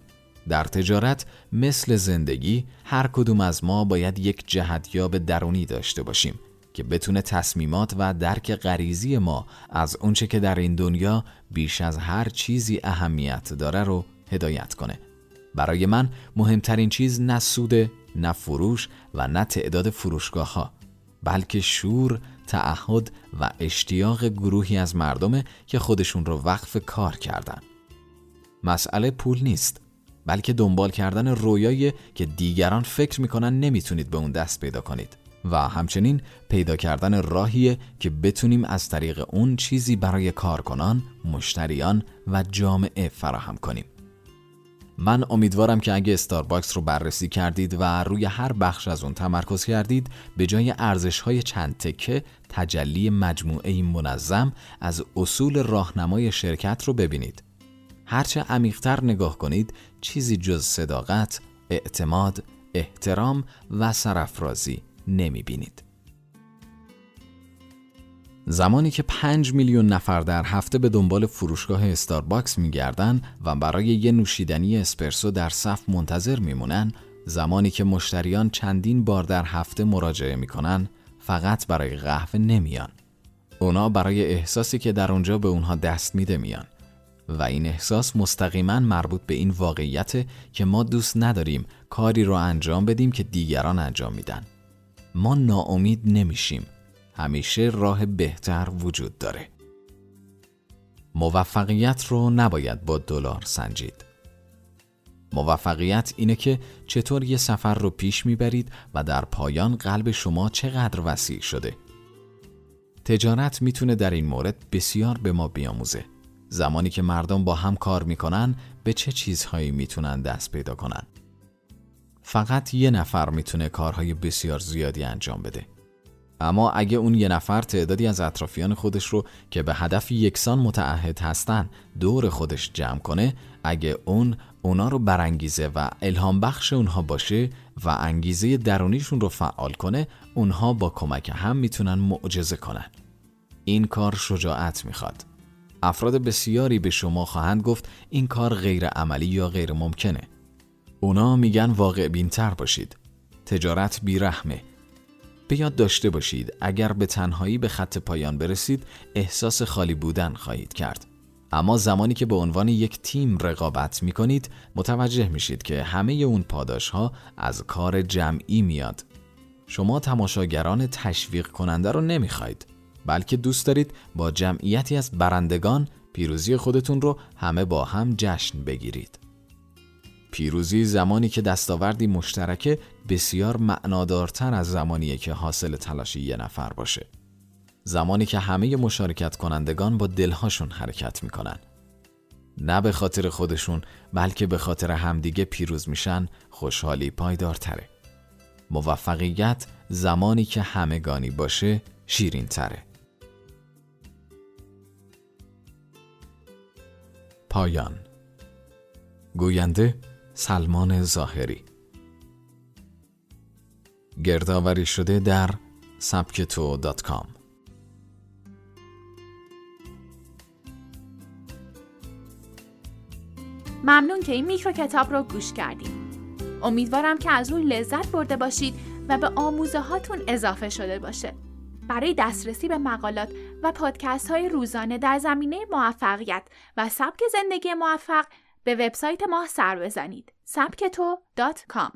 [SPEAKER 1] در تجارت مثل زندگی هر کدوم از ما باید یک جهتیاب درونی داشته باشیم که بتونه تصمیمات و درک غریزی ما از اونچه که در این دنیا بیش از هر چیزی اهمیت داره رو هدایت کنه. برای من مهمترین چیز نه سود، نه فروش و نه تعداد فروشگاه ها بلکه شور، تعهد و اشتیاق گروهی از مردمه که خودشون رو وقف کار کردن. مسئله پول نیست بلکه دنبال کردن رویایی که دیگران فکر می‌کنن نمی‌تونید به اون دست پیدا کنید. و همچنین پیدا کردن راهیه که بتونیم از طریق اون چیزی برای کارکنان، مشتریان و جامعه فراهم کنیم. من امیدوارم که اگه استارباکس رو بررسی کردید و روی هر بخش از اون تمرکز کردید به جای ارزش های چند تکه تجلی مجموعه منظم از اصول راهنمای شرکت رو ببینید. هرچه عمیقتر نگاه کنید چیزی جز صداقت، اعتماد، احترام و سرافرازی نمی بینید. زمانی که 5 میلیون نفر در هفته به دنبال فروشگاه استارباکس میگردن و برای یه نوشیدنی اسپرسو در صف منتظر میمونن، زمانی که مشتریان چندین بار در هفته مراجعه می‌کنن، فقط برای قهوه نمیان. اونا برای احساسی که در اونجا به اونها دست میده میان. و این احساس مستقیما مربوط به این واقعیت که ما دوست نداریم کاری رو انجام بدیم که دیگران انجام میدن. ما ناامید نمیشیم. همیشه راه بهتر وجود داره. موفقیت رو نباید با دلار سنجید. موفقیت اینه که چطور یه سفر رو پیش می‌برید و در پایان قلب شما چقدر وسیع شده. تجارت می‌تونه در این مورد بسیار به ما بیاموزه. زمانی که مردم با هم کار می‌کنن به چه چیزهایی می‌تونن دست پیدا کنن. فقط یه نفر می‌تونه کارهای بسیار زیادی انجام بده. اما اگه اون یه نفر تعدادی از اطرافیان خودش رو که به هدف یکسان متعهد هستن دور خودش جمع کنه اگه اون اونا رو برانگیزه و الهام بخش اونها باشه و انگیزه درونیشون رو فعال کنه اونها با کمک هم می‌تونن معجزه کنن. این کار شجاعت می‌خواد. افراد بسیاری به شما خواهند گفت این کار غیر عملی یا غیر ممکنه. اونا میگن واقع بینتر باشید. تجارت بیرحمه. به یاد داشته باشید. اگر به تنهایی به خط پایان برسید احساس خالی بودن خواهید کرد. اما زمانی که به عنوان یک تیم رقابت می کنید متوجه میشید که همه اون پاداش ها از کار جمعی میاد. شما تماشاگران تشویق کننده رو نمی‌خواید بلکه دوست دارید با جمعیتی از برندگان پیروزی خودتون رو همه با هم جشن بگیرید. پیروزی زمانی که دستاوردی مشترکه بسیار معنادارتر از زمانیه که حاصل تلاش یه نفر باشه. زمانی که همه مشارکت کنندگان با دلهاشون حرکت می‌کنن. نه به خاطر خودشون بلکه به خاطر همدیگه پیروز میشن خوشحالی پایدارتره. موفقیت زمانی که همگانی باشه شیرین تره. پایان گوینده سلمان ظاهری گردآوری شده در سبکتو دات کام
[SPEAKER 2] ممنون که این میکرو کتاب رو گوش کردید. امیدوارم که از اون لذت برده باشید و به آموزه هاتون اضافه شده باشه. برای دسترسی به مقالات و پادکست های روزانه در زمینه موفقیت و سبک زندگی موفق به وبسایت ما سر بزنید. سبکتو.com